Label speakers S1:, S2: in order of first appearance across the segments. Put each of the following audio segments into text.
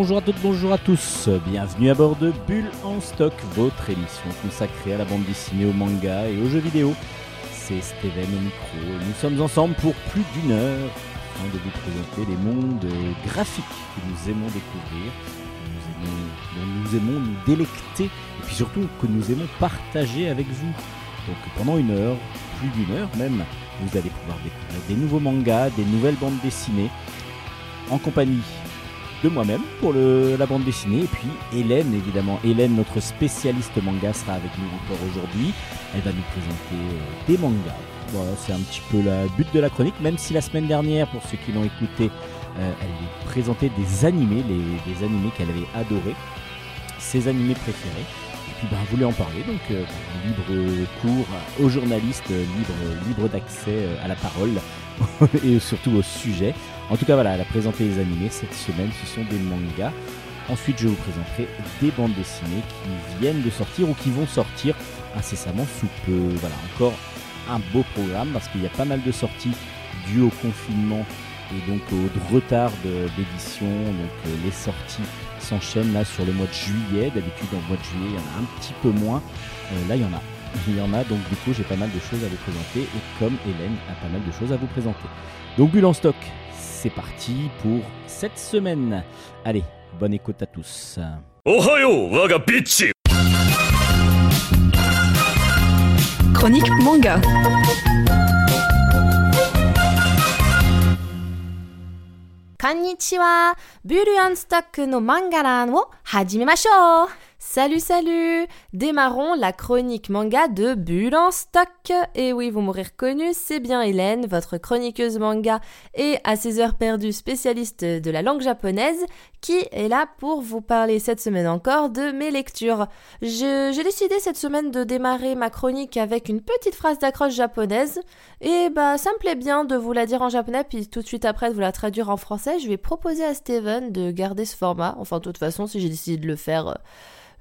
S1: Bonjour à toutes, bonjour à tous, bienvenue à bord de Bulle en stock, votre émission consacrée à la bande dessinée, au manga et aux jeux vidéo. C'est Steven au micro et nous sommes ensemble pour plus d'une heure afin de vous présenter les mondes graphiques que nous aimons découvrir, que nous aimons, dont nous aimons nous délecter et puis surtout que nous aimons partager avec vous. Donc pendant une heure, plus d'une heure même, vous allez pouvoir découvrir des nouveaux mangas, des nouvelles bandes dessinées en compagnie de moi-même pour la bande dessinée et puis Hélène évidemment. Hélène, notre spécialiste manga, sera avec nous encore aujourd'hui. Elle va nous présenter euh, des mangas. Voilà, c'est un petit peu le but de la chronique, même si la semaine dernière, pour ceux qui l'ont écouté, euh, elle présentait des animés, les, des animés qu'elle avait adorés, ses animés préférés. Et puis ben, elle voulait en parler, donc euh, libre cours aux journalistes, libre, libre d'accès euh, à la parole et surtout au sujet. En tout cas, voilà, elle a présenté les animés cette semaine, ce sont des mangas. Ensuite, je vous présenterai des bandes dessinées qui viennent de sortir ou qui vont sortir incessamment sous peu. Voilà, encore un beau programme parce qu'il y a pas mal de sorties dues au confinement et donc au retard d'édition. Donc euh, les sorties s'enchaînent là sur le mois de juillet. D'habitude, le mois de juillet, il y en a un petit peu moins. Euh, là, il y en a. Il y en a, donc du coup, j'ai pas mal de choses à vous présenter. Et comme Hélène a pas mal de choses à vous présenter. Donc, Bulle en stock, c'est parti pour cette semaine. Allez, bonne écoute à tous.
S2: Ohayo, waga
S3: Chronique manga.
S4: Konnichiwa, Burian Stock no Mangaran wo hajimemashou Salut, salut Démarrons la chronique manga de Bulle en stock Et oui, vous m'aurez reconnu, c'est bien Hélène, votre chroniqueuse manga et à ses heures perdues spécialiste de la langue japonaise, qui est là pour vous parler cette semaine encore de mes lectures. J'ai décidé cette semaine de démarrer ma chronique avec une petite phrase d'accroche japonaise, et bah ça me plaît bien de vous la dire en japonais, puis tout de suite après de vous la traduire en français. Je vais proposer à Steven de garder ce format, enfin de toute façon si j'ai décidé de le faire... Euh,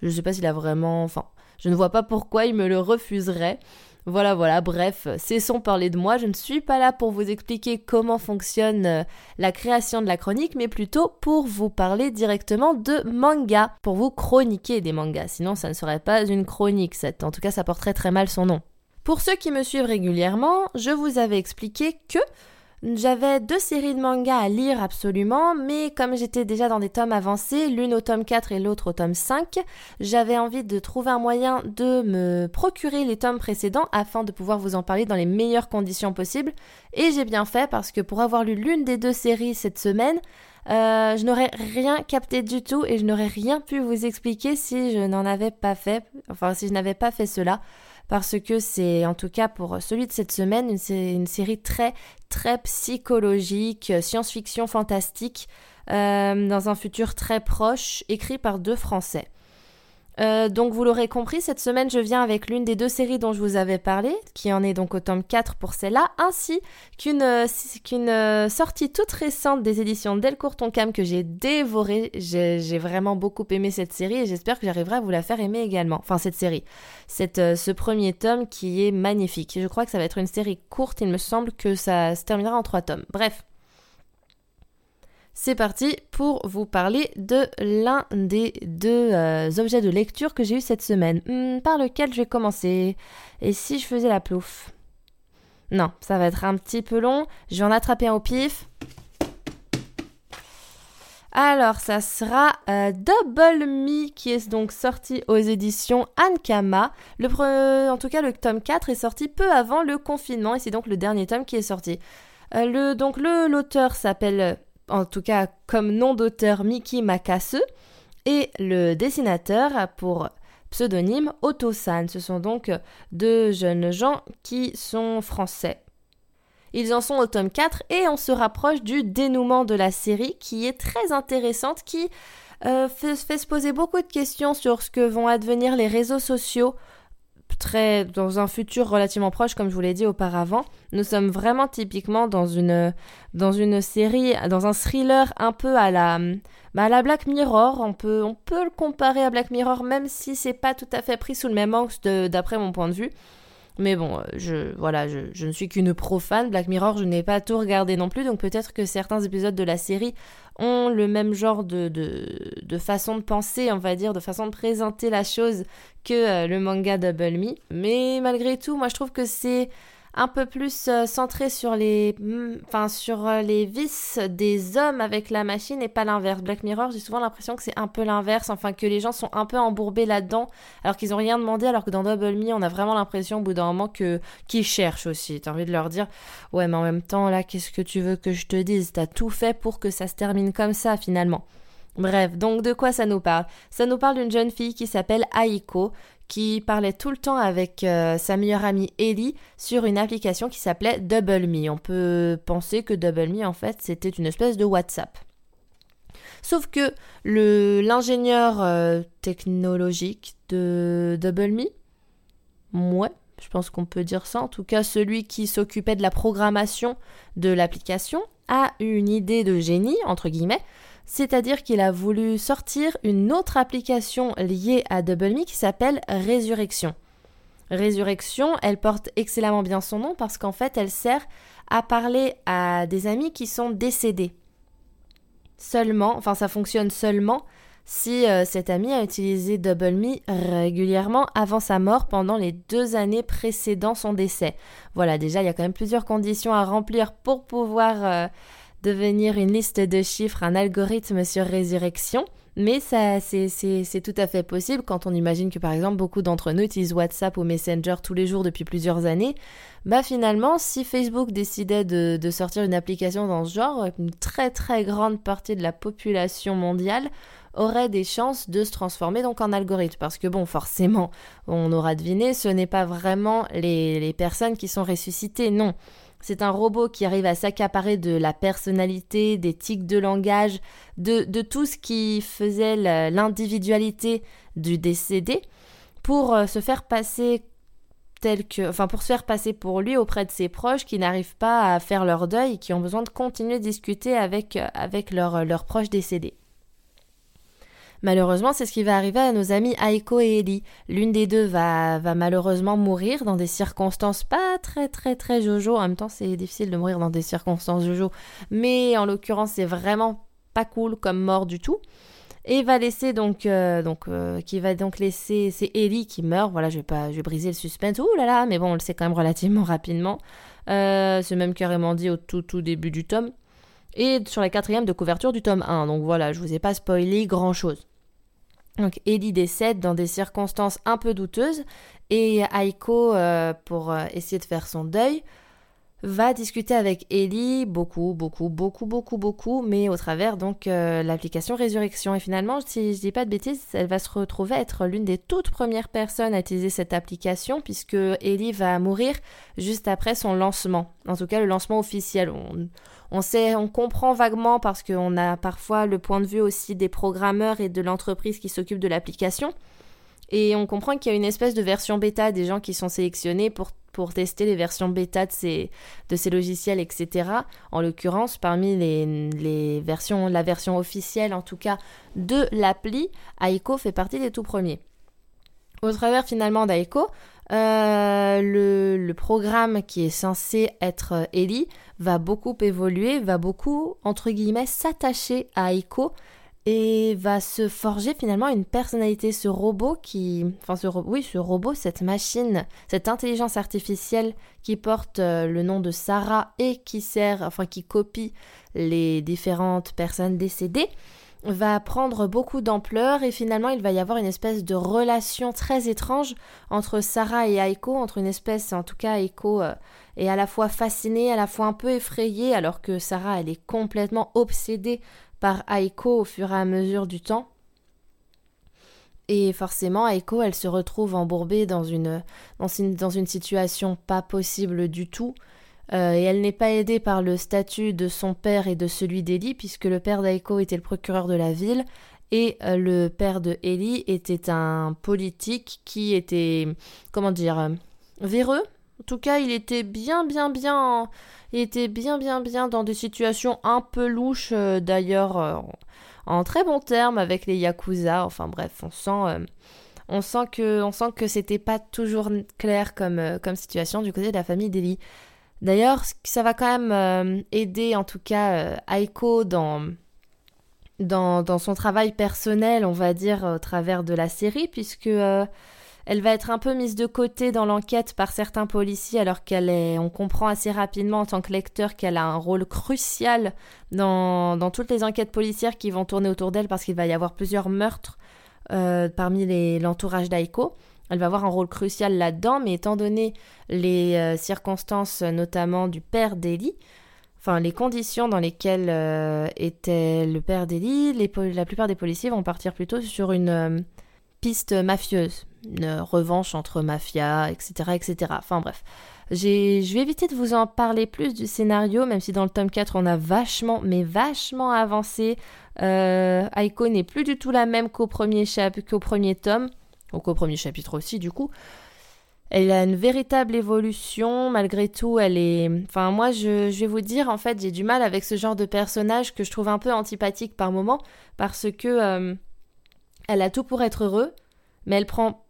S4: je sais pas s'il a vraiment. Enfin, je ne vois pas pourquoi il me le refuserait. Voilà, voilà, bref, cessons parler de moi. Je ne suis pas là pour vous expliquer comment fonctionne euh, la création de la chronique, mais plutôt pour vous parler directement de manga, pour vous chroniquer des mangas. Sinon, ça ne serait pas une chronique. cette- En tout cas, ça porterait très mal son nom. Pour ceux qui me suivent régulièrement, je vous avais expliqué que j'avais deux séries de mangas à lire absolument, mais comme j'étais déjà dans des tomes avancés, l'une au tome 4 et l'autre au tome 5, j'avais envie de trouver un moyen de me procurer les tomes précédents afin de pouvoir vous en parler dans les meilleures conditions possibles. Et j'ai bien fait parce que pour avoir lu l'une des deux séries cette semaine, euh, je n'aurais rien capté du tout et je n'aurais rien pu vous expliquer si je n'en avais pas fait, enfin si je n'avais pas fait cela parce que c'est en tout cas pour celui de cette semaine une, une série très très psychologique, euh, science-fiction fantastique, euh, dans un futur très proche, écrit par deux Français. Euh, donc vous l'aurez compris, cette semaine je viens avec l'une des deux séries dont je vous avais parlé, qui en est donc au tome 4 pour celle-là, ainsi qu'une euh, euh, sortie toute récente des éditions Delcourt Tonkam que j'ai dévorée. J'ai vraiment beaucoup aimé cette série et j'espère que j'arriverai à vous la faire aimer également. Enfin cette série cette, ce premier tome qui est magnifique. Je crois que ça va être une série courte, il me semble que ça se terminera en trois tomes. Bref. C'est parti pour vous parler de l'un des deux euh, objets de lecture que j'ai eu cette semaine. Hmm, par lequel je vais commencer Et si je faisais la plouf Non, ça va être un petit peu long. Je vais en attraper un au pif. Alors, ça sera euh, Double Me qui est donc sorti aux éditions Ankama. En tout cas, le tome 4 est sorti peu avant le confinement et c'est donc le dernier tome qui est sorti. Euh, le, donc, le- l'auteur s'appelle, en tout cas comme nom d'auteur, Miki Makase et le dessinateur pour pseudonyme Otto-san. Ce sont donc deux jeunes gens qui sont français. Ils en sont au tome 4 et on se rapproche du dénouement de la série qui est très intéressante, qui euh, fait se poser beaucoup de questions sur ce que vont advenir les réseaux sociaux dans un futur relativement proche comme je vous l'ai dit auparavant. Nous sommes vraiment typiquement dans une dans une série dans un thriller un peu à la bah, à la Black Mirror, on peut on peut le comparer à Black Mirror même si c'est pas tout à fait pris sous le même angle d'après mon point de vue. Mais bon, je, voilà, je, je ne suis qu'une profane. Black Mirror, je n'ai pas tout regardé non plus, donc peut-être que certains épisodes de la série ont le même genre de, de, de, façon de penser, on va dire, de façon de présenter la chose que euh, le manga Double Me. Mais malgré tout, moi je trouve que c'est un peu plus euh, centré sur les, mm, enfin, sur euh, les vices des hommes avec la machine et pas l'inverse. Black Mirror, j'ai souvent l'impression que c'est un peu l'inverse, enfin que les gens sont un peu embourbés là-dedans alors qu'ils ont rien demandé, alors que dans Double Me, on a vraiment l'impression au bout d'un moment que qu'ils cherchent aussi. T'as envie de leur dire, ouais, mais en même temps, là, qu'est-ce que tu veux que je te dise? T'as tout fait pour que ça se termine comme ça finalement. Bref, donc de quoi ça nous parle? Ça nous parle d'une jeune fille qui s'appelle Aiko, qui parlait tout le temps avec euh, sa meilleure amie Ellie sur une application qui s'appelait Double Me. On peut penser que Double Me, en fait, c'était une espèce de WhatsApp. Sauf que l'ingénieur euh, technologique de Double Me, ouais, je pense qu'on peut dire ça, en tout cas celui qui s'occupait de la programmation de l'application, a eu une idée de génie, entre guillemets, c'est-à-dire qu'il a voulu sortir une autre application liée à DoubleMe qui s'appelle Résurrection. Résurrection, elle porte excellemment bien son nom parce qu'en fait, elle sert à parler à des amis qui sont décédés. Seulement, enfin ça fonctionne seulement si euh, cet ami a utilisé DoubleMe régulièrement avant sa mort pendant les deux années précédant son décès. Voilà, déjà, il y a quand même plusieurs conditions à remplir pour pouvoir euh, devenir une liste de chiffres, un algorithme sur résurrection. Mais ça, c'est tout à fait possible quand on imagine que par exemple beaucoup d'entre nous utilisent WhatsApp ou Messenger tous les jours depuis plusieurs années. Bah finalement, si Facebook décidait de, sortir une application dans ce genre, une très très grande partie de la population mondiale aurait des chances de se transformer donc en algorithme. Parce que bon, forcément, on aura deviné, ce n'est pas vraiment les personnes qui sont ressuscitées, non. C'est un robot qui arrive à s'accaparer de la personnalité, des tics de langage, de, tout ce qui faisait l'individualité du décédé pour euh, se faire passer tel que, enfin pour se faire passer pour lui auprès de ses proches qui n'arrivent pas à faire leur deuil qui ont besoin de continuer de discuter avec, euh, avec leurs proches décédés. Malheureusement, c'est ce qui va arriver à nos amis Aiko et Ellie. L'une des deux va, malheureusement mourir dans des circonstances pas très très très jojo. En même temps, c'est difficile de mourir dans des circonstances jojo. Mais en l'occurrence, c'est vraiment pas cool comme mort du tout. Et va laisser donc, euh, donc euh, qui va donc laisser, c'est Ellie qui meurt. Voilà, je vais pas, je vais briser le suspense. Ouh là là, mais bon, on le sait quand même relativement rapidement. Euh, c'est même carrément dit au tout tout début du tome et sur la quatrième de couverture du tome 1. Donc voilà, je vous ai pas spoilé grand chose. Donc Ellie décède dans des circonstances un peu douteuses et Aiko, euh, pour euh, essayer de faire son deuil, va discuter avec Ellie beaucoup, beaucoup, beaucoup, beaucoup, beaucoup, mais au travers donc euh, l'application Résurrection. Et finalement, si je dis pas de bêtises, elle va se retrouver être l'une des toutes premières personnes à utiliser cette application puisque Ellie va mourir juste après son lancement. En tout cas, le lancement officiel. On sait, on comprend vaguement parce qu'on a parfois le point de vue aussi des programmeurs et de l'entreprise qui s'occupe de l'application. Et on comprend qu'il y a une espèce de version bêta des gens qui sont sélectionnés pour, tester les versions bêta de ces, logiciels, etc. En l'occurrence, parmi les, les, versions, la version officielle en tout cas de l'appli, Aiko fait partie des tout premiers. Au travers finalement d'Aiko, euh, le, programme qui est censé être Ellie va beaucoup évoluer, va beaucoup, entre guillemets, s'attacher à Aiko et va se forger finalement une personnalité. Ce robot qui. Enfin, ce, oui, robot, cette machine, cette intelligence artificielle qui porte euh, le nom de Sarah et qui sert, enfin, qui copie les différentes personnes décédées va prendre beaucoup d'ampleur et finalement il va y avoir une espèce de relation très étrange entre Sarah et Aiko, entre une espèce, en tout cas Aiko euh, est à la fois fascinée, à la fois un peu effrayée, alors que Sarah elle est complètement obsédée par Aiko au fur et à mesure du temps. Et forcément, Aiko, elle se retrouve embourbée dans une, situation pas possible du tout. Euh, et elle n'est pas aidée par le statut de son père et de celui d'Ellie, puisque le père d'Aiko était le procureur de la ville, et euh, le père de était un politique qui était, comment dire, euh, véreux. En tout cas, il était bien, bien, bien, il était bien, bien, bien dans des situations un peu louches, d'ailleurs, en très bons termes avec les Yakuza. Enfin bref, on sent on sent que, que c'était pas toujours clair comme, comme situation du côté de la famille d'Eli. D'ailleurs, ça va quand même euh, aider en tout cas euh, Aiko dans, son travail personnel, on va dire, au travers de la série, puisque elle va être un peu mise de côté dans l'enquête par certains policiers, alors qu'elle est, on comprend assez rapidement en tant que lecteur qu'elle a un rôle crucial dans, toutes les enquêtes policières qui vont tourner autour d'elle, parce qu'il va y avoir plusieurs meurtres euh, parmi l'entourage d'Aiko. Elle va avoir un rôle crucial là-dedans, mais étant donné les euh, circonstances notamment du père d'Ellie, enfin les conditions dans lesquelles euh, était le père d'Ellie, la plupart des policiers vont partir plutôt sur une piste mafieuse, une revanche entre mafia, etc., etc. Enfin bref, je vais éviter de vous en parler plus du scénario, même si dans le tome 4 on a vachement, mais vachement avancé. Euh, Aiko n'est plus du tout la même qu'au premier, qu'au premier tome, ou qu'au premier chapitre aussi du coup. Elle a une véritable évolution, malgré tout, elle est... Enfin, moi, je, vais vous dire, en fait, j'ai du mal avec ce genre de personnage que je trouve un peu antipathique par moment, parce que euh, elle a tout pour être heureux, mais elle prend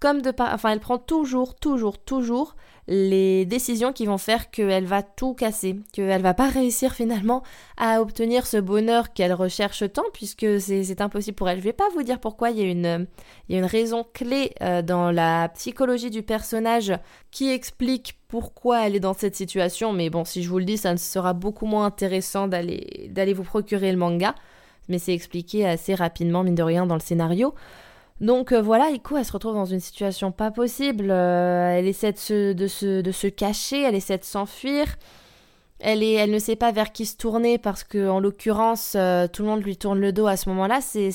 S4: comme de par... Enfin, elle prend toujours, toujours, toujours les décisions qui vont faire qu'elle va tout casser, qu'elle va pas réussir finalement à obtenir ce bonheur qu'elle recherche tant, puisque c'est impossible pour elle. Je vais pas vous dire pourquoi, il y a une, raison clé euh, dans la psychologie du personnage qui explique pourquoi elle est dans cette situation, mais bon, si je vous le dis, ça sera beaucoup moins intéressant d'aller vous procurer le manga, mais c'est expliqué assez rapidement, mine de rien, dans le scénario. Donc euh, voilà, Iko, elle se retrouve dans une situation pas possible. Euh, elle essaie de se, de, de se cacher, elle essaie de s'enfuir. Elle, ne sait pas vers qui se tourner parce que, en l'occurrence, euh, tout le monde lui tourne le dos à ce moment-là. C'est,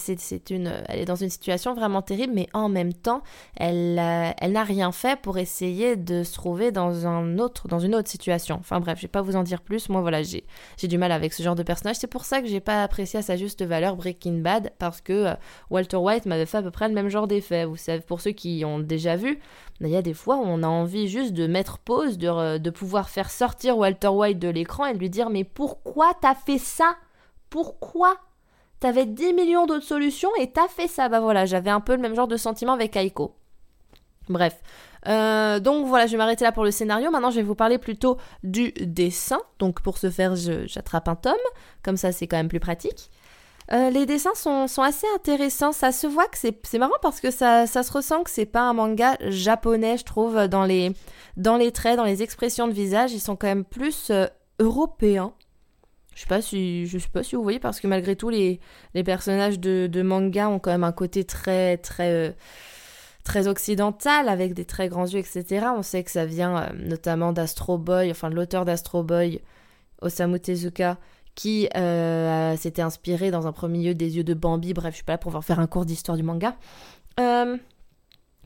S4: une, elle est dans une situation vraiment terrible, mais en même temps, elle, euh, n'a rien fait pour essayer de se trouver dans, une autre situation. Enfin bref, je vais pas vous en dire plus. Moi, voilà, j'ai, j'ai du mal avec ce genre de personnage. C'est pour ça que j'ai pas apprécié à sa juste valeur Breaking Bad parce que euh, Walter White m'avait fait à peu près le même genre d'effet. Vous savez, pour ceux qui ont déjà vu, il y a des fois où on a envie juste de mettre pause, de, de pouvoir faire sortir Walter White de l'écran et lui dire Mais pourquoi t'as fait ça? Pourquoi? T'avais 10 millions d'autres solutions et t'as fait ça. Bah voilà, j'avais un peu le même genre de sentiment avec Aiko. Bref. Euh, donc voilà, je vais m'arrêter là pour le scénario. Maintenant, je vais vous parler plutôt du dessin. Donc pour ce faire, j'attrape un tome. Comme ça, c'est quand même plus pratique. Euh, les dessins sont, assez intéressants. Ça se voit que c'est marrant parce que ça, se ressent que c'est pas un manga japonais, je trouve, dans les, dans les traits, dans les expressions de visage. Ils sont quand même plus euh, européens. Je sais pas si je sais pas si vous voyez parce que malgré tout les, les personnages de, manga ont quand même un côté très très euh, très occidental avec des très grands yeux etc. On sait que ça vient notamment d'Astro Boy, enfin de l'auteur d'Astro Boy, Osamu Tezuka, qui euh, s'était inspiré dans un premier lieu des yeux de Bambi. Bref, je suis pas là pour faire un cours d'histoire du manga. Euh,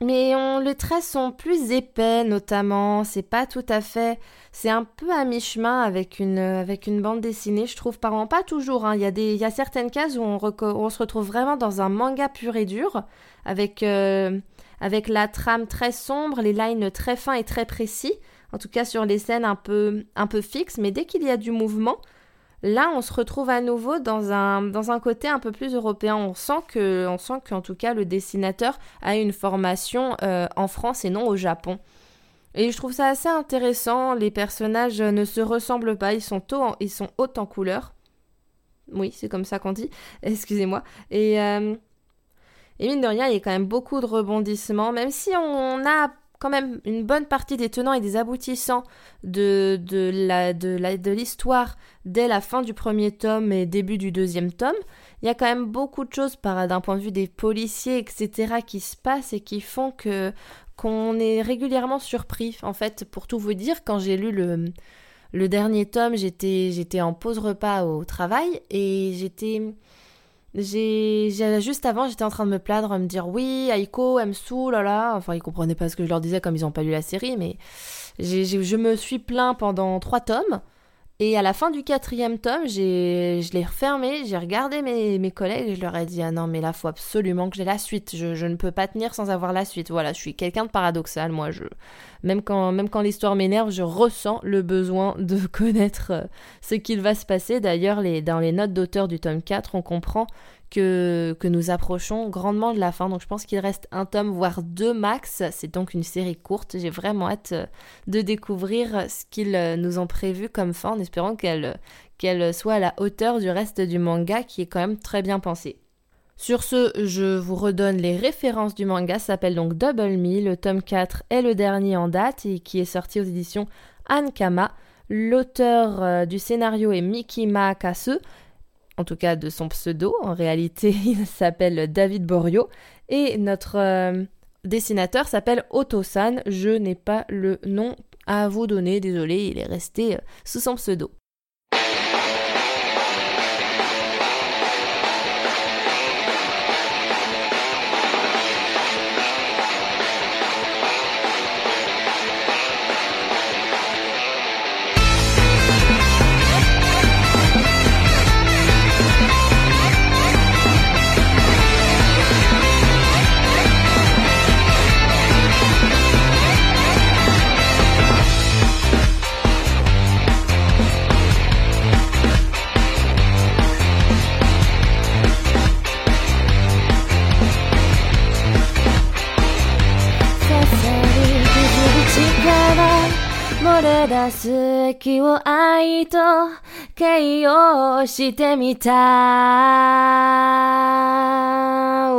S4: mais on, les traits sont plus épais, notamment. C'est pas tout à fait. C'est un peu à mi-chemin avec une, avec une bande dessinée, je trouve. Par pas toujours. Hein. Il, y a des, y a certaines cases où on, on, se retrouve vraiment dans un manga pur et dur, avec, euh, avec la trame très sombre, les lines très fins et très précis. En tout cas, sur les scènes un peu, un peu fixes. Mais dès qu'il y a du mouvement, Là, on se retrouve à nouveau dans un, côté un peu plus européen. On sent qu'en tout cas, le dessinateur a une formation euh, en France et non au Japon. Et je trouve ça assez intéressant. Les personnages ne se ressemblent pas. Ils sont, hauts en, ils sont hauts en couleur. Oui, c'est comme ça qu'on dit. Excusez-moi. Et, euh, et mine de rien, il y a quand même beaucoup de rebondissements. Même si on a quand même une bonne partie des tenants et des aboutissants de, de, l'histoire dès la fin du premier tome et début du deuxième tome. Il y a quand même beaucoup de choses par, d'un point de vue des policiers, etc., qui se passent et qui font que qu'on est régulièrement surpris. En fait, pour tout vous dire, quand j'ai lu le, le dernier tome, j'étais, j'étais en pause repas au travail et j'étais j'ai, juste avant, j'étais en train de me plaindre, me dire oui, Aiko, elle me saoule, là. Enfin, ils comprenaient pas ce que je leur disais comme ils ont pas lu la série, mais j'ai, je me suis plaint pendant trois tomes. Et à la fin du quatrième tome, je l'ai refermé, j'ai regardé mes, mes collègues et je leur ai dit Ah non, mais là, faut absolument que j'ai la suite. Je, je, ne peux pas tenir sans avoir la suite. Voilà, je suis quelqu'un de paradoxal. Moi, je, même quand, même quand l'histoire m'énerve, je ressens le besoin de connaître euh, ce qu'il va se passer. D'ailleurs, les, dans les notes d'auteur du tome 4, on comprend que, que nous approchons grandement de la fin. Donc je pense qu'il reste un tome, voire deux max. C'est donc une série courte. J'ai vraiment hâte euh, de découvrir ce qu'ils euh, nous ont prévu comme fin, en espérant qu'elle qu'elle soit à la hauteur du reste du manga qui est quand même très bien pensé. Sur ce, je vous redonne les références du manga, s'appelle donc Double Me, le tome 4 est le dernier en date et qui est sorti aux éditions Ankama. L'auteur euh, du scénario est Miki Maakasu en tout cas de son pseudo. En réalité, il s'appelle David Borio et notre euh, dessinateur s'appelle Otosan. Je n'ai pas le nom à vous donner, désolé, il est resté euh, sous son pseudo. す。気を愛と形容してみた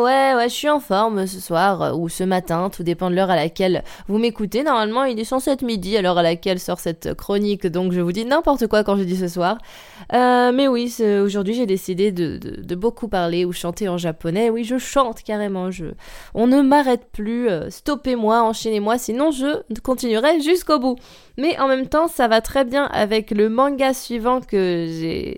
S4: Ouais, ouais, je suis en forme ce soir ou ce matin, tout dépend de l'heure à laquelle vous m'écoutez. Normalement, il est censé être midi à l'heure à laquelle sort cette chronique, donc je vous dis n'importe quoi quand je dis ce soir. Euh, mais oui, aujourd'hui j'ai décidé de, de, de, beaucoup parler ou chanter en japonais. Oui, je chante carrément. Je... On ne m'arrête plus. Euh, stoppez-moi, enchaînez-moi, sinon je continuerai jusqu'au bout. Mais en même temps, ça va très bien avec le manga suivant que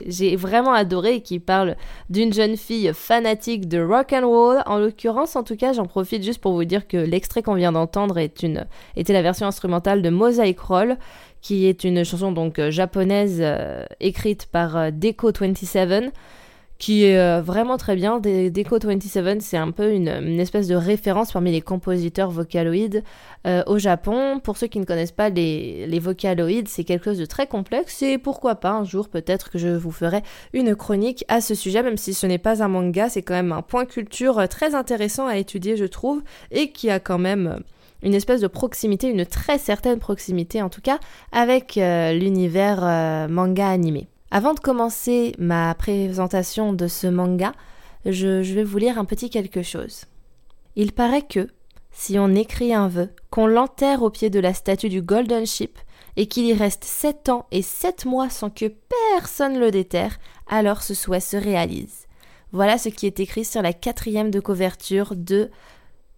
S4: j'ai vraiment adoré qui parle d'une jeune fille fanatique de rock and roll. En l'occurrence, en tout cas, j'en profite juste pour vous dire que l'extrait qu'on vient d'entendre était la version instrumentale de Mosaic Roll, qui est une chanson donc euh, japonaise euh, écrite par euh, Deco 27 qui est euh, vraiment très bien. Deco 27, c'est un peu une, espèce de référence parmi les compositeurs vocaloïdes euh, au Japon. Pour ceux qui ne connaissent pas les, vocaloïdes, c'est quelque chose de très complexe et pourquoi pas un jour peut-être que je vous ferai une chronique à ce sujet, même si ce n'est pas un manga, c'est quand même un point culture euh, très intéressant à étudier, je trouve, et qui a quand même une espèce de proximité, une très certaine proximité en tout cas, avec l'univers manga animé. Avant de commencer ma présentation de ce manga, je, vais vous lire un petit quelque chose. Il paraît que, si on écrit un vœu, qu'on l'enterre au pied de la statue du Golden Ship, et qu'il y reste sept ans et sept mois sans que personne le déterre, alors ce souhait se réalise. Voilà ce qui est écrit sur la quatrième de couverture de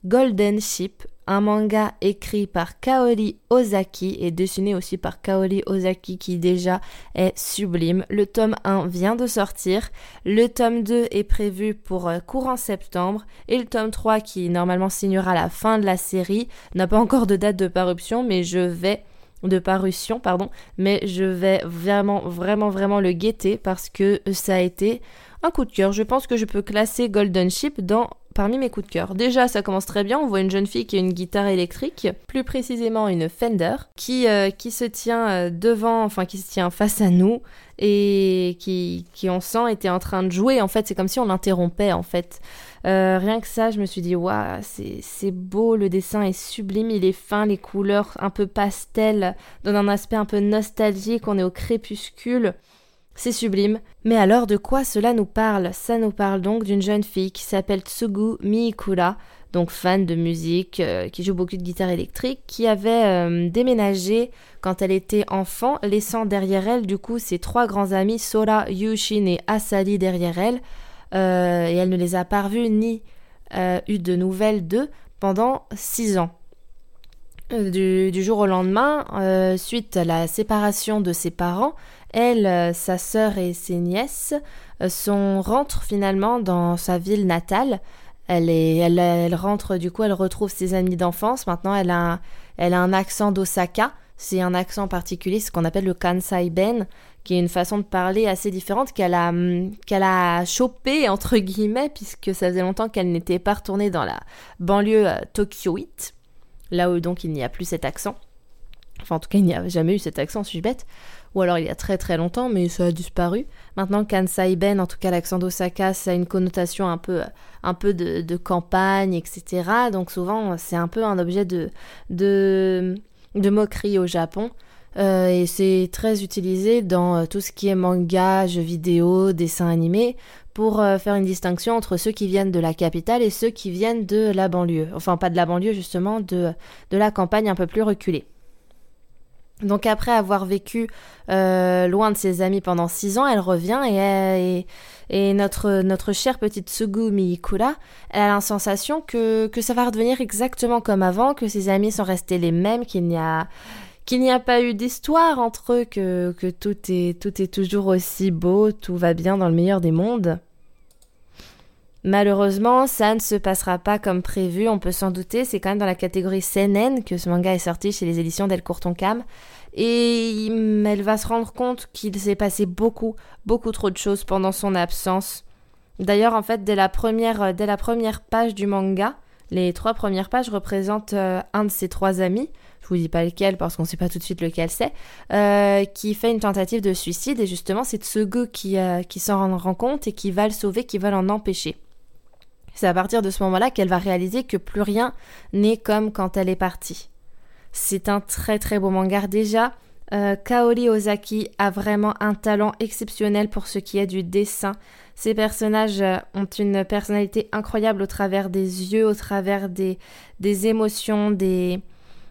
S4: Golden Ship, un manga écrit par Kaori Ozaki et dessiné aussi par Kaori Ozaki qui déjà est sublime. Le tome 1 vient de sortir, le tome 2 est prévu pour euh, courant septembre et le tome 3 qui normalement signera la fin de la série n'a pas encore de date de parution mais je vais de parution pardon mais je vais vraiment vraiment vraiment le guetter parce que ça a été un coup de cœur. Je pense que je peux classer Golden Ship dans parmi mes coups de cœur. Déjà, ça commence très bien. On voit une jeune fille qui a une guitare électrique, plus précisément une Fender, qui, euh, qui se tient euh, devant, enfin qui se tient face à nous et qui, qui on sent était en train de jouer. En fait, c'est comme si on l'interrompait en fait. Euh, rien que ça, je me suis dit, waouh, c'est beau, le dessin est sublime, il est fin, les couleurs un peu pastel donnent un aspect un peu nostalgique, on est au crépuscule. C'est sublime. Mais alors de quoi cela nous parle? Ça nous parle donc d'une jeune fille qui s'appelle Tsugu Miikura, donc fan de musique, euh, qui joue beaucoup de guitare électrique, qui avait euh, déménagé quand elle était enfant, laissant derrière elle du coup ses trois grands amis Sora, Yushin et Asali derrière elle. Euh, et elle ne les a pas revus ni eu de nouvelles d'eux pendant six ans. Du, du, jour au lendemain, suite à la séparation de ses parents, elle, euh, sa sœur et ses nièces euh, sont, rentrent finalement dans sa ville natale. Elle, est, elle, rentre, du coup, elle retrouve ses amis d'enfance. Maintenant, elle a, elle a un accent d'Osaka, c'est un accent particulier, ce qu'on appelle le Kansai Ben, qui est une façon de parler assez différente qu'elle a, hum, qu'elle a chopé, entre guillemets, puisque ça faisait longtemps qu'elle n'était pas retournée dans la banlieue euh, tokyoïte, là où donc il n'y a plus cet accent. Enfin, en tout cas, il n'y a jamais eu cet accent, suis-je bête Ou alors il y a très très longtemps, mais ça a disparu. Maintenant, Kansai Ben, en tout cas l'accent d'Osaka, ça a une connotation un peu, un peu de, campagne, etc. Donc souvent, c'est un peu un objet de, de, de moquerie au Japon. Euh, et c'est très utilisé dans euh, tout ce qui est manga, jeux vidéo, dessins animés, pour euh, faire une distinction entre ceux qui viennent de la capitale et ceux qui viennent de la banlieue. Enfin, pas de la banlieue, justement, de, de la campagne un peu plus reculée. Donc après avoir vécu loin de ses amis pendant six ans, elle revient et, et, notre, notre chère petite Sugu Miyikura, elle a la sensation que, que ça va redevenir exactement comme avant, que ses amis sont restés les mêmes, qu'il n'y a qu'il n'y a pas eu d'histoire entre eux, que, que tout, est, tout est toujours aussi beau, tout va bien dans le meilleur des mondes. Malheureusement, ça ne se passera pas comme prévu, on peut s'en douter, c'est quand même dans la catégorie seinen que ce manga est sorti chez les éditions Del Cam. Et elle va se rendre compte qu'il s'est passé beaucoup, beaucoup trop de choses pendant son absence. D'ailleurs, en fait, dès la première, dès la première page du manga, les trois premières pages représentent euh, un de ses trois amis, je vous dis pas lequel parce qu'on sait pas tout de suite lequel c'est, euh, qui fait une tentative de suicide et justement c'est Tsugu qui, euh, qui s'en rend compte et qui va le sauver, qui va l'en empêcher. C'est à partir de ce moment-là qu'elle va réaliser que plus rien n'est comme quand elle est partie. C'est un très très beau manga déjà. Euh, Kaori Ozaki a vraiment un talent exceptionnel pour ce qui est du dessin. Ces personnages ont une personnalité incroyable au travers des yeux, au travers des, des émotions, des,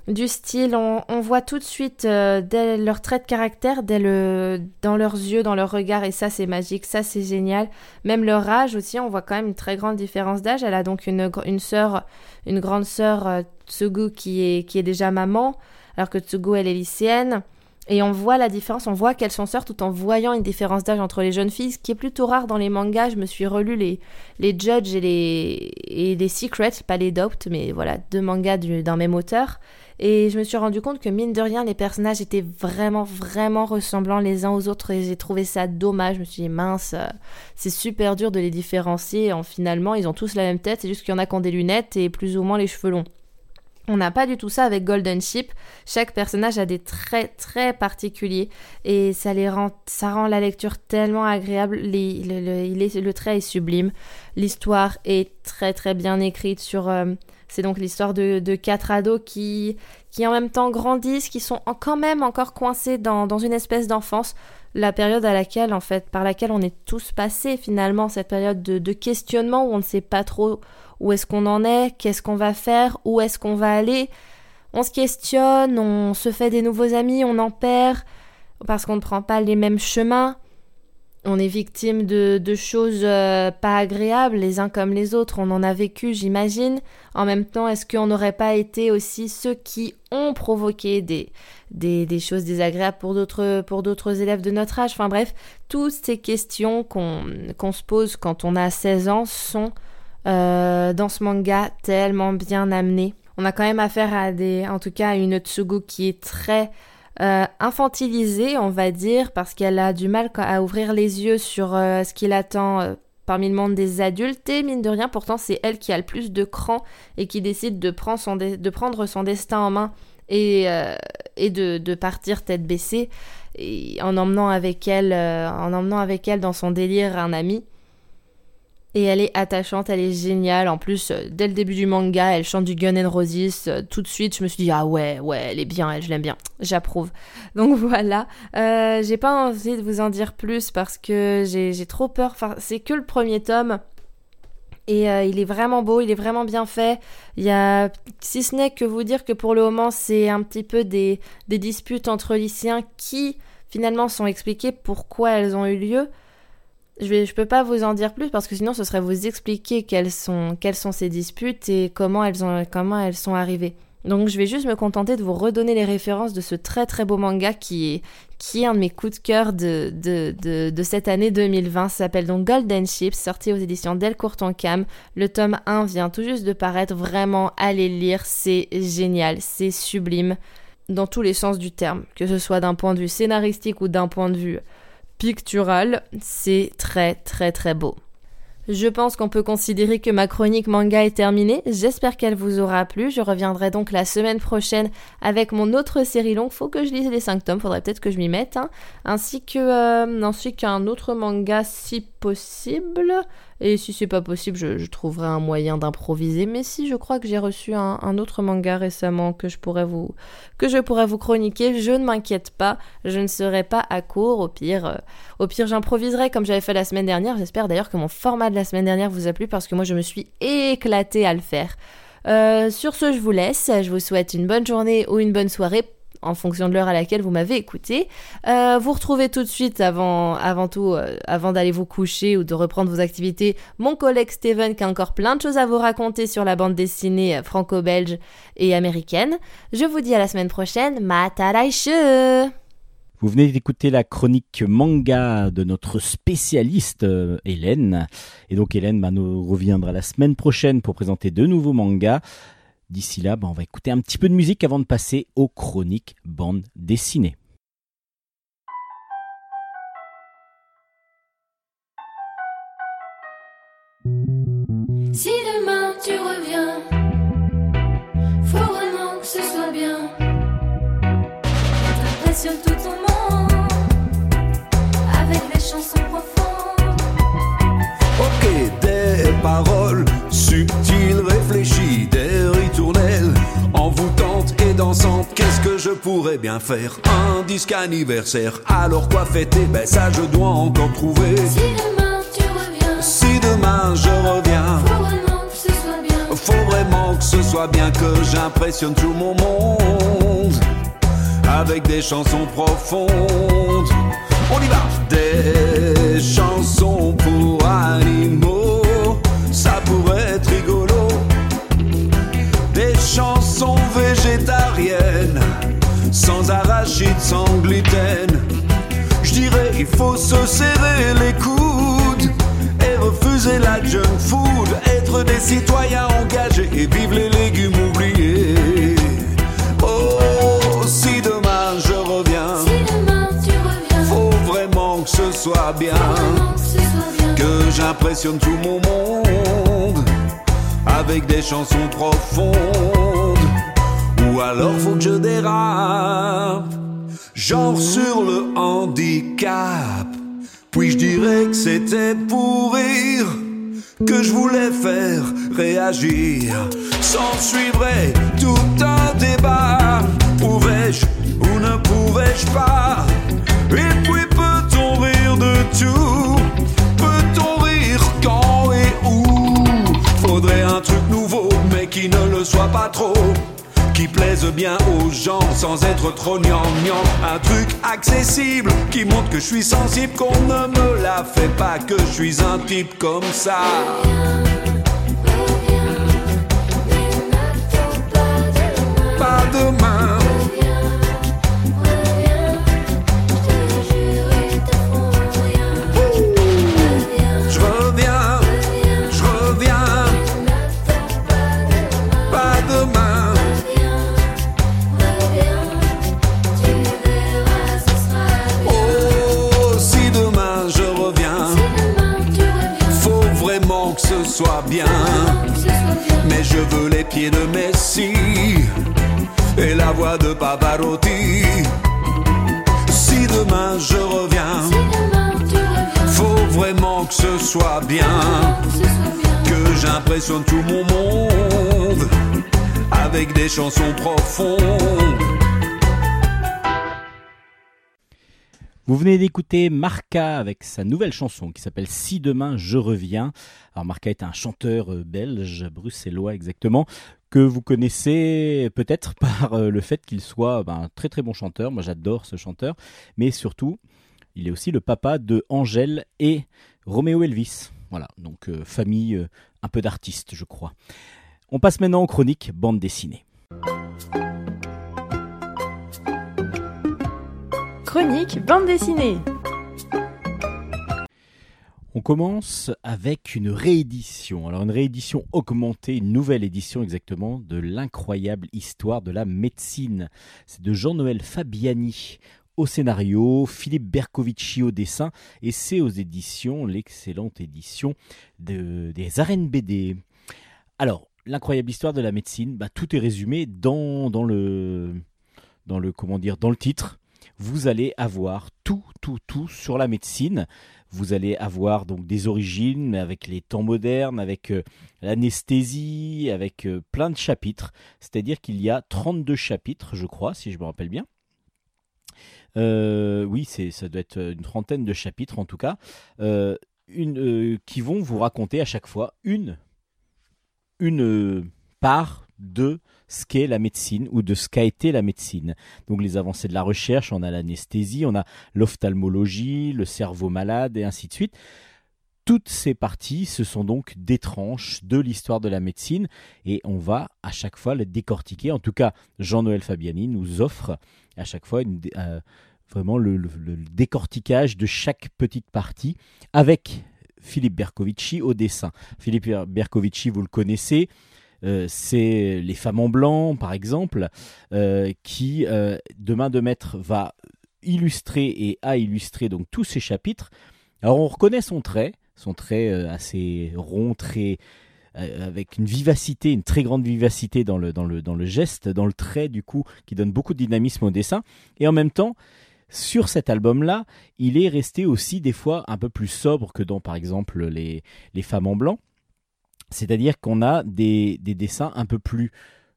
S4: du style, on, voit tout de suite euh, dès leur trait de caractère, le, dans leurs yeux, dans leur regard, et ça c'est magique, ça c'est génial. Même leur âge aussi, on voit quand même une très grande différence d'âge. Elle a donc une, sœur, une grande sœur, euh, Tsugu, qui est, déjà maman, alors que Tsugu elle est lycéenne. Et on voit la différence, on voit qu'elles sont sœurs tout en voyant une différence d'âge entre les jeunes filles, ce qui est plutôt rare dans les mangas. Je me suis relu les, les Judge et les, et les Secrets, pas les Doubt, mais voilà, deux mangas d'un même auteur. Et je me suis rendu compte que mine de rien, les personnages étaient vraiment, vraiment ressemblants les uns aux autres et j'ai trouvé ça dommage. Je me suis dit, mince, euh, c'est super dur de les différencier. En, finalement, ils ont tous la même tête, c'est juste qu'il y en a qui ont des lunettes et plus ou moins les cheveux longs. On n'a pas du tout ça avec Golden Ship. Chaque personnage a des traits très particuliers et ça les rend, ça rend la lecture tellement agréable. le, trait est sublime. L'histoire est très très bien écrite sur, euh, c'est donc l'histoire de, quatre ados qui, qui en même temps grandissent, qui sont quand même encore coincés dans, une espèce d'enfance, la période à laquelle, en fait, par laquelle on est tous passés finalement, cette période de, questionnement où on ne sait pas trop où est-ce qu'on en est, qu'est-ce qu'on va faire, où est-ce qu'on va aller. On se questionne, on se fait des nouveaux amis, on en perd parce qu'on ne prend pas les mêmes chemins on est victime de, choses euh, pas agréables les uns comme les autres. On en a vécu, j'imagine. En même temps, est-ce qu'on n'aurait pas été aussi ceux qui ont provoqué des, des, choses désagréables pour d'autres, pour d'autres élèves de notre âge? Enfin bref, toutes ces questions qu'on, qu'on se pose quand on a 16 ans sont euh, dans ce manga tellement bien amenées. On a quand même affaire à des, en tout cas à une Tsugu qui est très euh, infantilisée, on va dire, parce qu'elle a du mal à ouvrir les yeux sur euh, ce qui l'attend euh, parmi le monde des adultes. Et mine de rien, pourtant, c'est elle qui a le plus de cran et qui décide de prendre son, destin en main et, et de, de, partir tête baissée, et en emmenant avec elle, en emmenant avec elle dans son délire un ami. Et elle est attachante, elle est géniale. En plus, euh, dès le début du manga, elle chante du Gun N' Roses. Euh, tout de suite, je me suis dit, ah ouais, ouais, elle est bien, elle, je l'aime bien. J'approuve. Donc voilà. Euh, j'ai pas envie de vous en dire plus parce que j'ai trop peur. C'est que le premier tome. Et il est vraiment beau, il est vraiment bien fait. Il y a, si ce n'est que vous dire que pour le moment, c'est un petit peu des, des disputes entre lycéens qui finalement sont expliquées pourquoi elles ont eu lieu. Je ne peux pas vous en dire plus parce que sinon ce serait vous expliquer quelles sont, ces disputes et comment elles, ont, comment elles sont arrivées. Donc je vais juste me contenter de vous redonner les références de ce très très beau manga qui est, qui est un de mes coups de cœur de, cette année 2020. Ça s'appelle donc Golden Ships, sorti aux éditions Delcourt en Cam. Le tome 1 vient tout juste de paraître. Vraiment, allez lire, c'est génial, c'est sublime. dans tous les sens du terme, que ce soit d'un point de vue scénaristique ou d'un point de vue pictural, c'est très très très beau. Je pense qu'on peut considérer que ma chronique manga est terminée. J'espère qu'elle vous aura plu. Je reviendrai donc la semaine prochaine avec mon autre série longue. Faut que je lise les 5 tomes, faudrait peut-être que je m'y mette. Hein. Ainsi que euh, qu'un autre manga si possible. Et si c'est pas possible, je, trouverai un moyen d'improviser. Mais si, je crois que j'ai reçu un, autre manga récemment que je pourrais vous chroniquer. Je ne m'inquiète pas, je ne serai pas à court. Au pire, euh, au pire, j'improviserai comme j'avais fait la semaine dernière. J'espère d'ailleurs que mon format de la semaine dernière vous a plu parce que moi je me suis éclatée à le faire. Euh, sur ce, je vous laisse. Je vous souhaite une bonne journée ou une bonne soirée en fonction de l'heure à laquelle vous m'avez écouté. Euh, vous retrouvez tout de suite, avant, avant tout, euh, avant d'aller vous coucher ou de reprendre vos activités, mon collègue Steven qui a encore plein de choses à vous raconter sur la bande dessinée franco-belge et américaine. Je vous dis à la semaine prochaine. Mataraishu
S1: vous venez d'écouter la chronique manga de notre spécialiste euh, Hélène. Et donc Hélène bah, nous reviendra la semaine prochaine pour présenter de nouveaux mangas. D'ici là, bah, on va écouter un petit peu de musique avant de passer aux chroniques bande dessinée.
S5: Si demain tu reviens, faut vraiment que ce soit bien. T'impressionnes tout ton monde avec des chansons profondes.
S6: Ok, des paroles subtiles, réfléchies, des envoûtantes et dansantes. Qu'est-ce que je pourrais bien faire? Un disque anniversaire. Alors quoi fêter? Ben ça je dois encore trouver.
S5: Si demain tu reviens,
S6: Si demain je reviens,
S5: faut vraiment que ce soit bien.
S6: faut vraiment que ce soit bien que j'impressionne tout mon monde avec des chansons profondes. On y va Des chansons pour animaux, sans arachides, sans gluten. Je dirais il faut se serrer les coudes et refuser la junk food, être des citoyens engagés et vivre les légumes oubliés. Oh, si demain je reviens,
S5: Si demain tu reviens,
S6: faut vraiment que ce soit bien,
S5: vraiment que ce soit bien.
S6: que j'impressionne tout mon monde avec des chansons profondes. Ou alors faut que je dérape, genre sur le handicap. Puis je dirais que c'était pour rire que je voulais faire réagir. S'en suivrait tout un débat. Pouvais-je ou ne pouvais-je pas? Et puis peut-on rire de tout? Peut-on rire quand et où? Faudrait un truc nouveau, mais qui ne le soit pas trop. Qui plaise bien aux gens sans être trop gnangnan. Un truc accessible qui montre que je suis sensible, qu'on ne me la fait pas, que je suis un type comme ça. Pas demain. Soit bien. Mais je veux les pieds de Messi et la voix de Pavarotti. Si demain je reviens, faut vraiment que ce soit bien. Que j'impressionne tout mon monde avec des chansons profondes.
S1: Vous venez d'écouter Marca avec sa nouvelle chanson qui s'appelle Si demain je reviens. Alors Marca est un chanteur euh, belge, bruxellois exactement, que vous connaissez peut-être par euh, le fait qu'il soit ben, un très très bon chanteur. Moi j'adore ce chanteur, mais surtout il est aussi le papa de Angèle et Roméo Elvis. Voilà, donc euh, famille un peu d'artistes je crois. On passe maintenant aux chroniques bande dessinée.
S3: Chronique bande dessinée.
S1: On commence avec une réédition. Alors une réédition augmentée, une nouvelle édition exactement de l'incroyable histoire de la médecine. C'est de Jean-Noël Fabiani au scénario, Philippe Bercovici au dessin, et c'est aux éditions, l'excellente édition de- des arènes BD. Alors, l'incroyable histoire de la médecine, bah, tout est résumé dans, dans le dans le comment dire dans le titre. Vous allez avoir tout tout tout sur la médecine. Vous allez avoir donc des origines avec les temps modernes, avec euh, l'anesthésie, avec euh, plein de chapitres. C'est-à-dire qu'il y a 32 chapitres, je crois, si je me rappelle bien. Euh, oui, c'est, ça doit être une trentaine de chapitres en tout cas, qui vont vous raconter à chaque fois une, une part de ce qu'est la médecine ou de ce qu'a été la médecine. Donc les avancées de la recherche, on a l'anesthésie, on a l'ophtalmologie, le cerveau malade et ainsi de suite. Toutes ces parties, ce sont donc des tranches de l'histoire de la médecine et on va à chaque fois les décortiquer. En tout cas, Jean-Noël Fabiani nous offre à chaque fois euh, vraiment le, le- le décortiquage de chaque petite partie avec Philippe Bercovici au dessin. Philippe Bercovici, vous le connaissez, euh, c'est Les femmes en blanc, par exemple, euh, qui, euh, de main de maître, va illustrer et a illustré donc tous ces chapitres. Alors on reconnaît son trait, son trait euh, assez rond, très avec une vivacité, une très grande vivacité dans le, dans, le, dans le geste, dans le trait du coup, qui donne beaucoup de dynamisme au dessin. Et en même temps, sur cet album-là, il est resté aussi des fois un peu plus sobre que dans par exemple les, les femmes en blanc. C'est-à-dire qu'on a des, des dessins un peu plus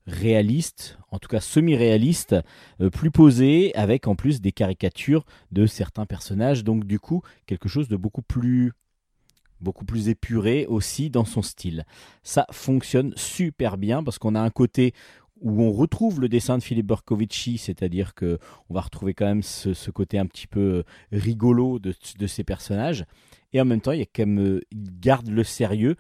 S1: réalistes, en tout cas semi-réalistes, euh, plus posés, avec en plus des caricatures de certains personnages. Donc du coup, quelque chose de beaucoup plus beaucoup plus épuré aussi dans son style. Ça fonctionne super bien parce qu'on a un côté où on retrouve le dessin de Philippe Borcovici, c'est-à-dire que on va retrouver quand même ce, ce côté un petit peu euh, rigolo de, de ces personnages, et en même temps il y a quand même, euh, il garde le sérieux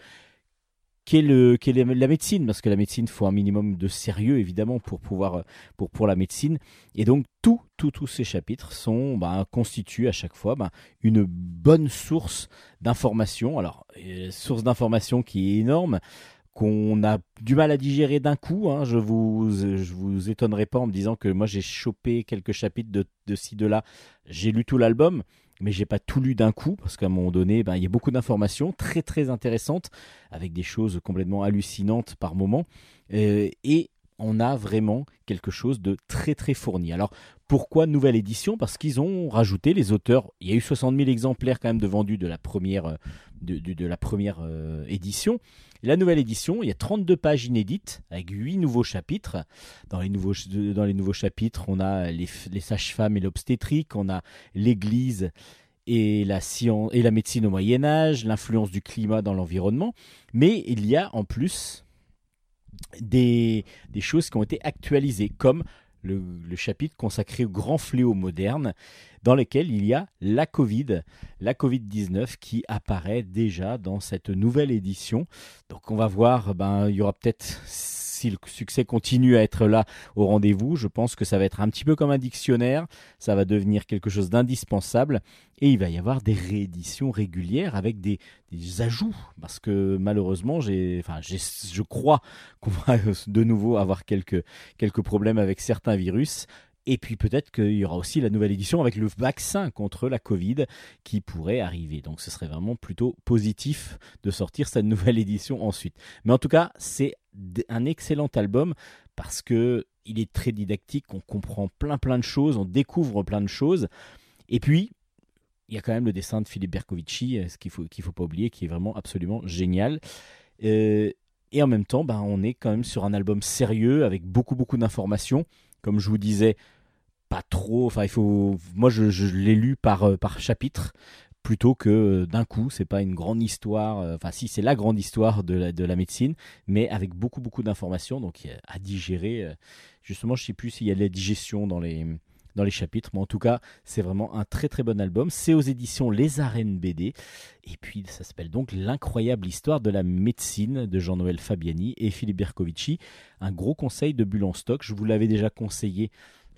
S1: qu'est le le- la médecine parce que la médecine faut un minimum de sérieux évidemment pour pouvoir euh, pour pour la médecine et donc tout tout tous ces chapitres sont ben, constituent à chaque fois ben, une bonne source d'information alors euh, source d'information qui est énorme qu'on a du mal à digérer d'un coup. hein. Je vous je vous étonnerai pas en me disant que moi j'ai chopé quelques chapitres de, de ci de là. J'ai lu tout l'album, mais j'ai pas tout lu d'un coup parce qu'à un moment donné, ben, il y a beaucoup d'informations très très intéressantes avec des choses complètement hallucinantes par moment. Euh, et on a vraiment quelque chose de très très fourni. Alors pourquoi nouvelle édition? Parce qu'ils ont rajouté les auteurs. Il y a eu 60 000 exemplaires quand même de vendus de la première, euh, euh, édition. La nouvelle édition, il y a 32 pages inédites avec 8 nouveaux chapitres. Dans les nouveaux, chapitres, on a les, sages-femmes et l'obstétrique, on a l'Église et la, médecine au Moyen Âge, l'influence du climat dans l'environnement. Mais il y a en plus des, choses qui ont été actualisées, comme le chapitre consacré au grand fléau moderne, dans lequel il y a la Covid, la Covid-19 qui apparaît déjà dans cette nouvelle édition. Donc on va voir, ben, il y aura peut-être, si le succès continue à être là au rendez-vous, je pense que ça va être un petit peu comme un dictionnaire, ça va devenir quelque chose d'indispensable, et il va y avoir des rééditions régulières avec des, des ajouts, parce que malheureusement, enfin, je crois qu'on va de nouveau avoir quelques, quelques problèmes avec certains virus. Et puis peut-être qu'il y aura aussi la nouvelle édition avec le vaccin contre la Covid qui pourrait arriver. Donc ce serait vraiment plutôt positif de sortir cette nouvelle édition ensuite. Mais en tout cas, c'est un excellent album parce que il est très didactique, on comprend plein plein de choses, on découvre plein de choses. Et puis, il y a quand même le dessin de Philippe Bercovici, euh, ce qu'il faut qu'il faut pas oublier, qui est vraiment absolument génial. Euh, et en même temps, ben, on est quand même sur un album sérieux avec beaucoup beaucoup d'informations. Comme je vous disais, pas trop. Enfin, il faut. Moi, je, je l'ai lu par euh, par chapitre plutôt que euh, d'un coup. C'est pas une grande histoire. euh, Enfin, si c'est la grande histoire de la, de la médecine, mais avec beaucoup beaucoup d'informations, donc à digérer. Justement, je sais plus s'il y a de la digestion dans les dans les chapitres, mais en tout cas, c'est vraiment un très très bon album. C'est aux éditions Les Arènes BD, et puis ça s'appelle donc L'incroyable histoire de la médecine de Jean-Noël Fabiani et Philippe Bercovici. Un gros conseil de Bulle stock. Je vous l'avais déjà conseillé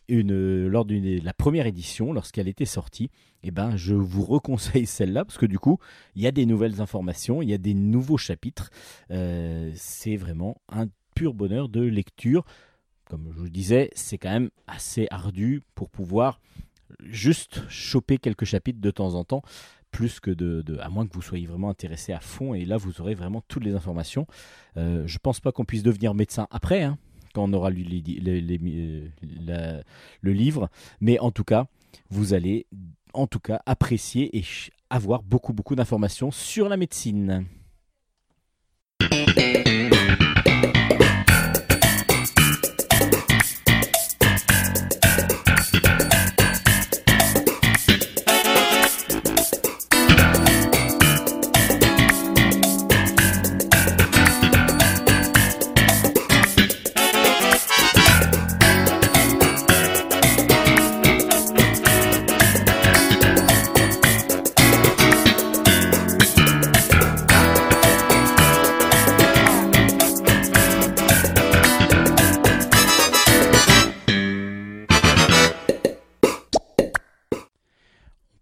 S1: une, lors de la première édition, lorsqu'elle était sortie, eh ben, je vous reconseille celle-là parce que du coup, il y a des nouvelles informations, il y a des nouveaux chapitres. Euh, c'est vraiment un pur bonheur de lecture. Comme je vous le disais, c'est quand même assez ardu pour pouvoir juste choper quelques chapitres de temps en temps plus que de, de, à moins que vous soyez vraiment intéressé à fond et là vous aurez vraiment toutes les informations. Euh, je pense pas qu'on puisse devenir médecin après, hein, quand on aura lu euh, le livre, mais en tout cas vous allez en tout cas apprécier et avoir beaucoup beaucoup d'informations sur la médecine.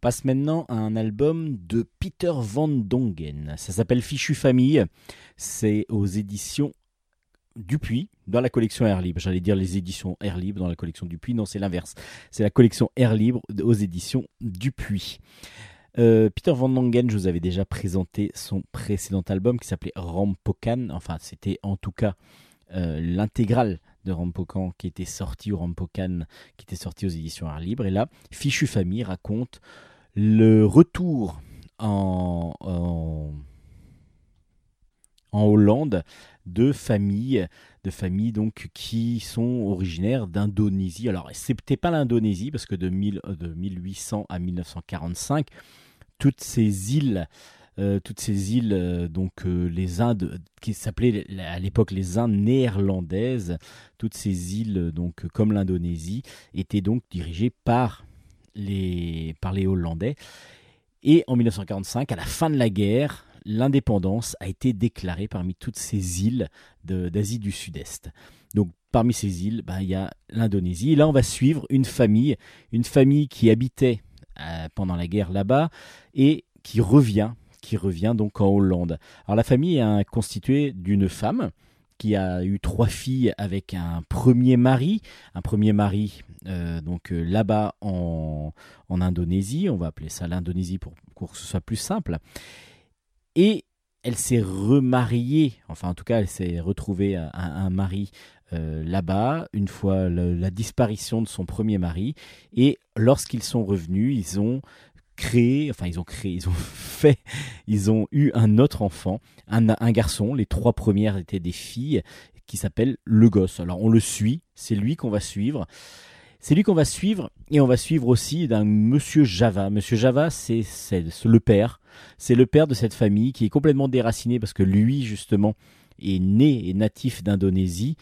S1: Passe maintenant à un album de Peter Van Dongen. Ça s'appelle Fichu Famille. C'est aux éditions Dupuis, dans la collection Air Libre. J'allais dire les éditions Air Libre dans la collection Dupuis. Non, c'est l'inverse. C'est la collection Air Libre aux éditions Dupuis. Euh, Peter Van Dongen, je vous avais déjà présenté son précédent album qui s'appelait Rampokan. Enfin, c'était en tout cas euh, l'intégrale de Rampokan qui était sorti ou Rampokan qui était sorti aux éditions Air Libre. Et là, Fichu Famille raconte le retour en, en, Hollande de familles, de familles donc qui sont originaires d'Indonésie. Alors, c'était pas l'Indonésie parce que de, 1000 de 1800 à 1945, toutes ces îles euh, toutes ces îles, euh, donc euh, les Indes, qui s'appelaient à l'époque les Indes néerlandaises, toutes ces îles, donc comme l'Indonésie, étaient donc dirigées par par les Hollandais. Et en 1945, à la fin de la guerre, l'indépendance a été déclarée parmi toutes ces îles d'Asie du Sud-Est. Donc parmi ces îles, ben, il y a l'Indonésie. Là, on va suivre une famille, une famille qui habitait euh, pendant la guerre là-bas et qui revient, qui revient donc en Hollande. Alors la famille est constituée d'une femme qui a eu trois filles avec un premier mari, un premier mari euh, donc euh, là-bas en, en Indonésie, on va appeler ça l'Indonésie pour, que ce soit plus simple. Et elle s'est remariée, enfin en tout cas elle s'est retrouvée un, un mari euh, là-bas une fois la disparition de son premier mari. Et lorsqu'ils sont revenus, ils ont créé, enfin ils ont créé, ils ont fait, ils ont eu un autre enfant, un, garçon. Les trois premières étaient des filles qui s'appelle le gosse. Alors on le suit, c'est lui qu'on va suivre. C'est lui qu'on va suivre et on va suivre aussi d'un monsieur Java. Monsieur Java, c'est le père. C'est le père de cette famille qui est complètement déraciné parce que lui, justement, est né et natif d'Indonésie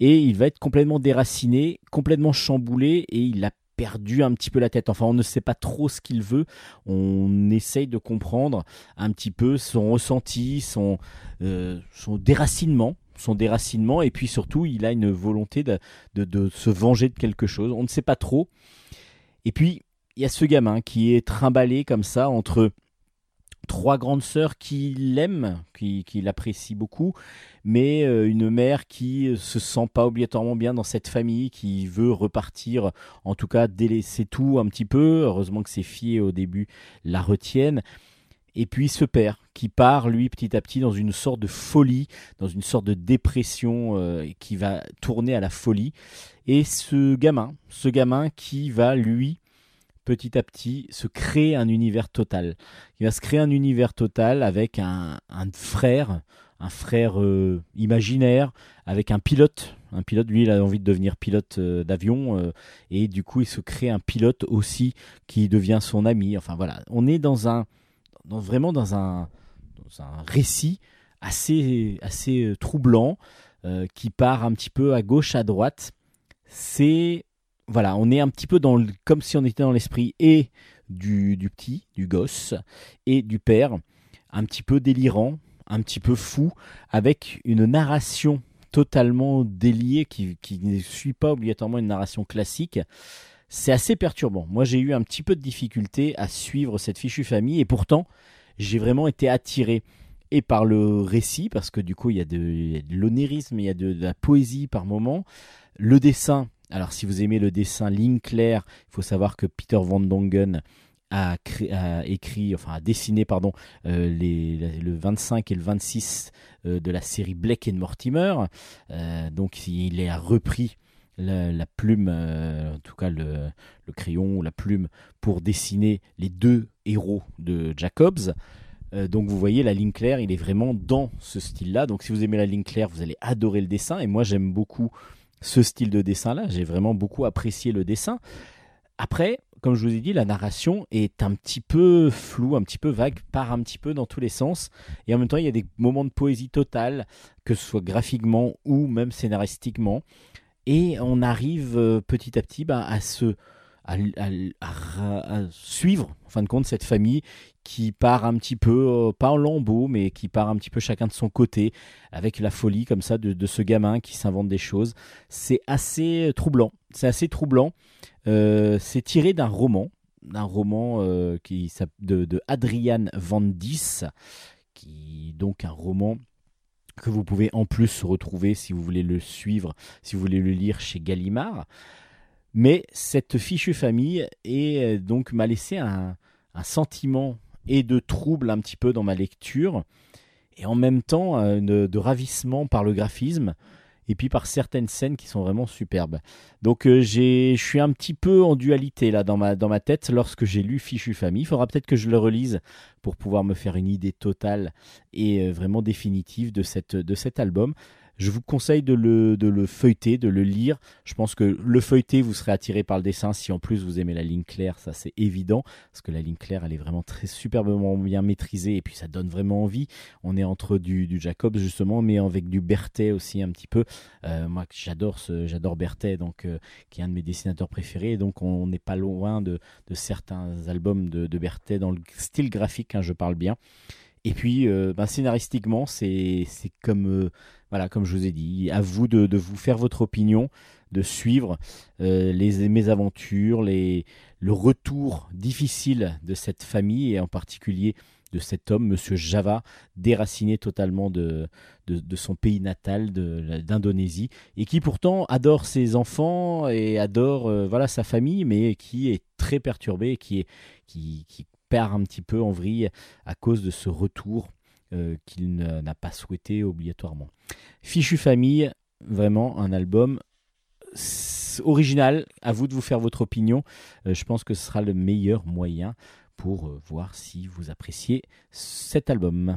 S1: et il va être complètement déraciné, complètement chamboulé et il a perdu un petit peu la tête. Enfin, on ne sait pas trop ce qu'il veut. On essaye de comprendre un petit peu son ressenti, son, euh, son déracinement. Son déracinement, et puis surtout, il a une volonté de, de, de se venger de quelque chose. On ne sait pas trop. Et puis, il y a ce gamin qui est trimballé comme ça entre trois grandes sœurs qui l'aiment, qui, qui l'apprécient beaucoup, mais euh, une mère qui se sent pas obligatoirement bien dans cette famille, qui veut repartir, en tout cas délaisser tout un petit peu. Heureusement que ses filles au début la retiennent. Et puis ce père qui part, lui, petit à petit, dans une sorte de folie, dans une sorte de dépression euh, qui va tourner à la folie. Et ce gamin, ce gamin qui va, lui, petit à petit, se créer un univers total. Il va se créer un univers total avec un, frère, un frère euh, imaginaire, avec un pilote. Un pilote, lui, il a envie de devenir pilote euh, d'avion, euh, et du coup, il se crée un pilote aussi qui devient son ami. Enfin voilà, on est dans un, dans, vraiment dans un, dans un récit assez, assez troublant qui part un petit peu à gauche, à droite. C'est voilà, on est un petit peu dans le- comme si on était dans l'esprit et du, du petit, du gosse, et du père, un petit peu délirant, un petit peu fou, avec une narration totalement délié, qui, ne suit pas obligatoirement une narration classique. C'est assez perturbant. Moi, j'ai eu un petit peu de difficulté à suivre cette fichue famille, et pourtant, j'ai vraiment été attiré et par le récit, parce que du coup, il y a de, de l'onérisme, il y a de, de la poésie par moment. Le dessin, alors si vous aimez le dessin ligne claire, il faut savoir que Peter Van Dongen a, enfin a dessiné, euh, le 25 et le 26 euh, de la série Blake and Mortimer. Euh, donc il a repris la, plume, en tout cas le, le crayon ou la plume, pour dessiner les deux héros de Jacobs. Donc vous voyez la ligne claire, il est vraiment dans ce style-là. Donc si vous aimez la ligne claire, vous allez adorer le dessin. Et moi j'aime beaucoup ce style de dessin-là. J'ai vraiment beaucoup apprécié le dessin. Après, comme je vous ai dit, la narration est un petit peu floue, un petit peu vague, part un petit peu dans tous les sens. Et en même temps, il y a des moments de poésie totale, que ce soit graphiquement ou même scénaristiquement. Et on arrive euh, petit à petit bah, à se à, suivre, en fin de compte, cette famille qui part un petit peu, euh, pas en lambeaux, mais qui part un petit peu chacun de son côté, avec la folie comme ça de, ce gamin qui s'invente des choses. C'est assez troublant. C'est assez troublant. Euh, c'est tiré d'un roman, d'un roman euh, qui de Adrian Van Dis, qui donc un roman que vous pouvez en plus retrouver si vous voulez le suivre, si vous voulez le lire chez Gallimard. Mais cette fichue famille est euh, donc m'a laissé un, sentiment et de trouble un petit peu dans ma lecture, et en même temps euh, de, ravissement par le graphisme, et puis par certaines scènes qui sont vraiment superbes. Donc euh, je suis un petit peu en dualité là dans ma, tête lorsque j'ai lu Fichu Famille. Il faudra peut-être que je le relise pour pouvoir me faire une idée totale et vraiment définitive de cet album. Je vous conseille de le, de le feuilleter, de le lire. Je pense que le feuilleter, vous serez attiré par le dessin. Si en plus vous aimez la ligne claire, ça c'est évident. Parce que la ligne claire, elle est vraiment très superbement bien maîtrisée. Et puis ça donne vraiment envie. On est entre du, du Jacobs justement, mais avec du Berthet aussi un petit peu. Euh, moi, j'adore ce, j'adore Berthet, donc, euh, qui est un de mes dessinateurs préférés. Donc on n'est pas loin de, de certains albums de, de Berthet dans le style graphique, hein, je parle bien. Et puis, euh, ben, scénaristiquement, c'est comme, euh, voilà, comme je vous ai dit, à vous de, de vous faire votre opinion, de suivre euh, les mésaventures, les, le retour difficile de cette famille et en particulier de cet homme, Monsieur Java, déraciné totalement de, de, son pays natal, d'Indonésie, et qui pourtant adore ses enfants et adore voilà sa famille, mais qui est très perturbé, qui est qui, qui perd un petit peu en vrille à cause de ce retour euh, qu'il n'a pas souhaité obligatoirement. Fichu Famille, vraiment un album original. À vous de vous faire votre opinion. Euh, je pense que ce sera le meilleur moyen pour euh, voir si vous appréciez cet album.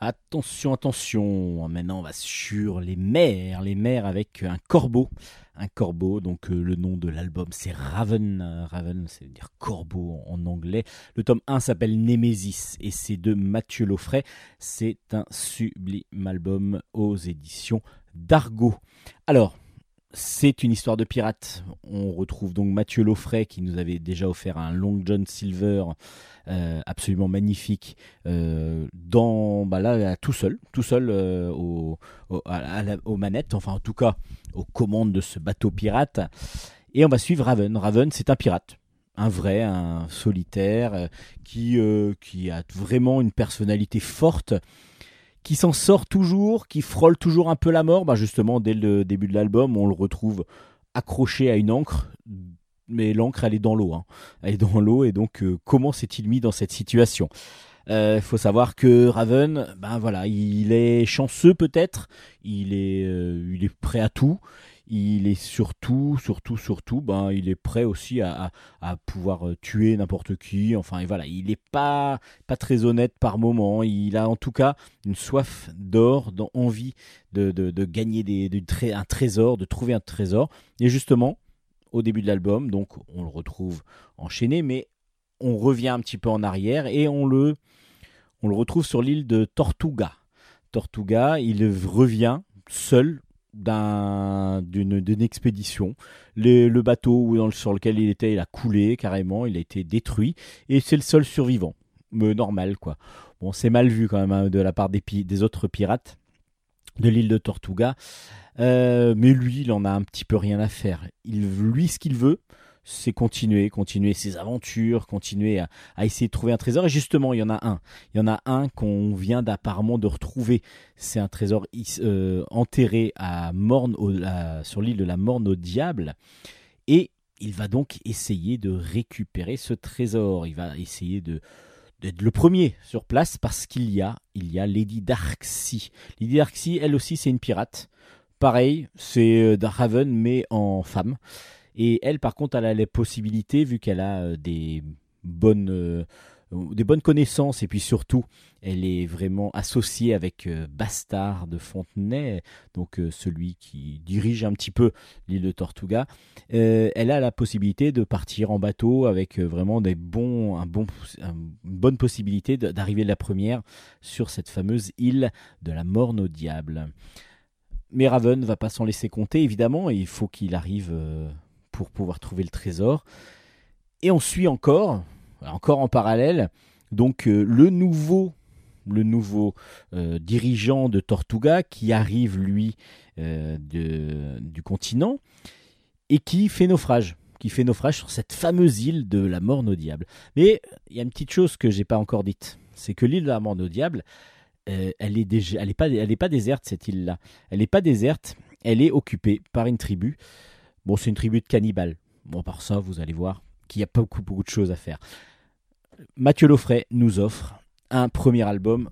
S1: Attention, attention. Maintenant, on va sur les mers. Les mers avec un corbeau. Un corbeau, donc euh, le nom de l'album c'est Raven. Raven, c'est dire corbeau en, anglais. Le tome 1 s'appelle Nemesis et c'est de Mathieu Laufray. C'est un sublime album aux éditions d'Argo. Alors, c'est une histoire de pirate. On retrouve donc Mathieu Laufray qui nous avait déjà offert un Long John Silver euh, absolument magnifique euh, dans bah là, tout seul, tout seul euh, au, aux manettes, enfin en tout cas aux commandes de ce bateau pirate. Et on va suivre Raven. Raven, c'est un pirate. Un vrai, un solitaire, qui, qui a vraiment une personnalité forte, qui s'en sort toujours, qui frôle toujours un peu la mort. Bah justement, dès le début de l'album, on le retrouve accroché à une encre, mais l'encre, elle est dans l'eau. hein. Elle est dans l'eau, et donc euh, comment s'est-il mis dans cette situation? Il faut savoir que Raven, ben voilà, il est chanceux peut-être, il est, euh, il est prêt à tout, il est surtout, surtout, surtout, ben, il est prêt aussi à, à- pouvoir euh, tuer n'importe qui. Enfin, et voilà, il n'est pas, pas très honnête par moment. Il a en tout cas une soif d'or, dans- envie de, de, de gagner des, de un trésor, de trouver un trésor. Et justement, au début de l'album, donc on le retrouve enchaîné, mais on revient un petit peu en arrière et on le, on le retrouve sur l'île de Tortuga. Tortuga, il revient seul d'une expédition. Le, bateau dans sur lequel il était, il a coulé carrément, il a été détruit, et c'est le seul survivant. Mais normal, quoi. Bon, c'est mal vu quand même hein, de la part des, des autres pirates de l'île de Tortuga. Euh, mais lui, il en a un petit peu rien à faire. Il, lui, ce qu'il veut, c'est continuer, continuer ses aventures, continuer à, essayer de trouver un trésor. Et justement, il y en a un. Il y en a un qu'on vient d'apparemment de retrouver. C'est un trésor euh, enterré à Morne, sur l'île de la Morne au Diable. Et il va donc essayer de récupérer ce trésor. Il va essayer d'être le premier sur place parce qu'il y a, il y a Lady Darksea. Lady Darksea, elle aussi, c'est une pirate. Pareil, c'est euh, Raven, mais en femme. Et elle, par contre, elle a les possibilités, vu qu'elle a euh, des bonnes, euh, des bonnes connaissances, et puis surtout, elle est vraiment associée avec euh, Bastard de Fontenay, donc celui qui dirige un petit peu l'île de Tortuga. Elle a la possibilité de partir en bateau avec vraiment des bons, un bon, un- une bonne possibilité d'arriver la première sur cette fameuse île de la Morne au Diable. Mais Raven va pas s'en laisser compter, évidemment, et il faut qu'il arrive pour pouvoir trouver le trésor. Et on suit encore, encore en parallèle, donc euh, le nouveau, le nouveau euh, dirigeant de Tortuga qui arrive lui euh, du continent et qui fait naufrage, qui fait naufrage sur cette fameuse île de la Morne au Diable. Mais il y a une petite chose que j'ai pas encore dite, c'est que l'île de la Morne au Diable, elle est déjà, elle est pas, elle est pas déserte cette île-là. Elle n'est pas déserte, elle est occupée par une tribu. Bon, c'est une tribu de cannibales. Bon, par ça, vous allez voir qu'il y a pas beaucoup, beaucoup de choses à faire. Mathieu Loffray nous offre un premier album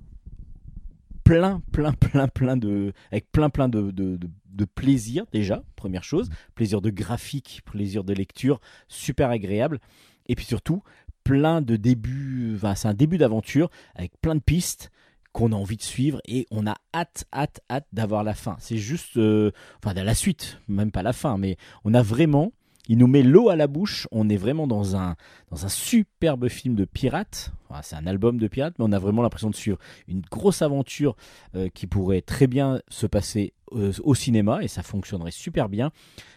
S1: plein, plein, plein, plein de, avec plein, plein de, de, de- de plaisir déjà, première chose, plaisir de graphique, plaisir de lecture, super agréable, et puis surtout plein de débuts, enfin, c'est un début d'aventure avec plein de pistes qu'on a envie de suivre et on a hâte, hâte, hâte d'avoir la fin. C'est juste, euh, enfin, la suite, même pas la fin, mais on a vraiment, il nous met l'eau à la bouche. On est vraiment dans un, dans un superbe film de pirate. Enfin, c'est un album de pirate, mais on a vraiment l'impression de suivre une grosse aventure euh, qui pourrait très bien se passer euh, au cinéma et ça fonctionnerait super bien.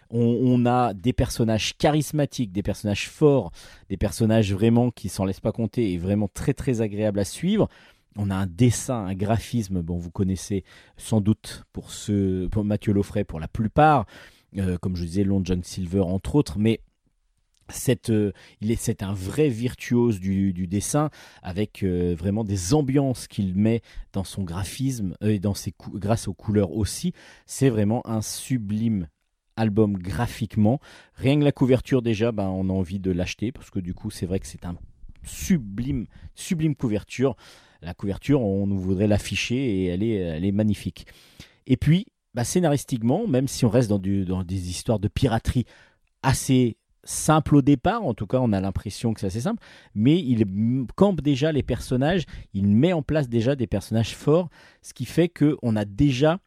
S1: On, on a des personnages charismatiques, des personnages forts, des personnages vraiment qui s'en laissent pas compter et vraiment très très agréables à suivre. On a un dessin, un graphisme, bon vous connaissez sans doute pour ce Mathieu Loffray pour la plupart, euh, comme je disais Long John Silver entre autres, mais euh, c'est un vrai virtuose du, dessin avec euh, vraiment des ambiances qu'il met dans son graphisme et dans ses grâce aux couleurs aussi. C'est vraiment un sublime album graphiquement. Rien que la couverture déjà, ben, on a envie de l'acheter parce que du coup c'est vrai que c'est un sublime, sublime couverture. La couverture, on nous voudrait l'afficher et elle est, magnifique. Et puis, bah, scénaristiquement, même si on reste dans, des histoires de piraterie assez simples au départ, en tout cas on a l'impression que c'est assez simple, mais il campe déjà les personnages, il met en place déjà des personnages forts, ce qui fait qu'on a déjà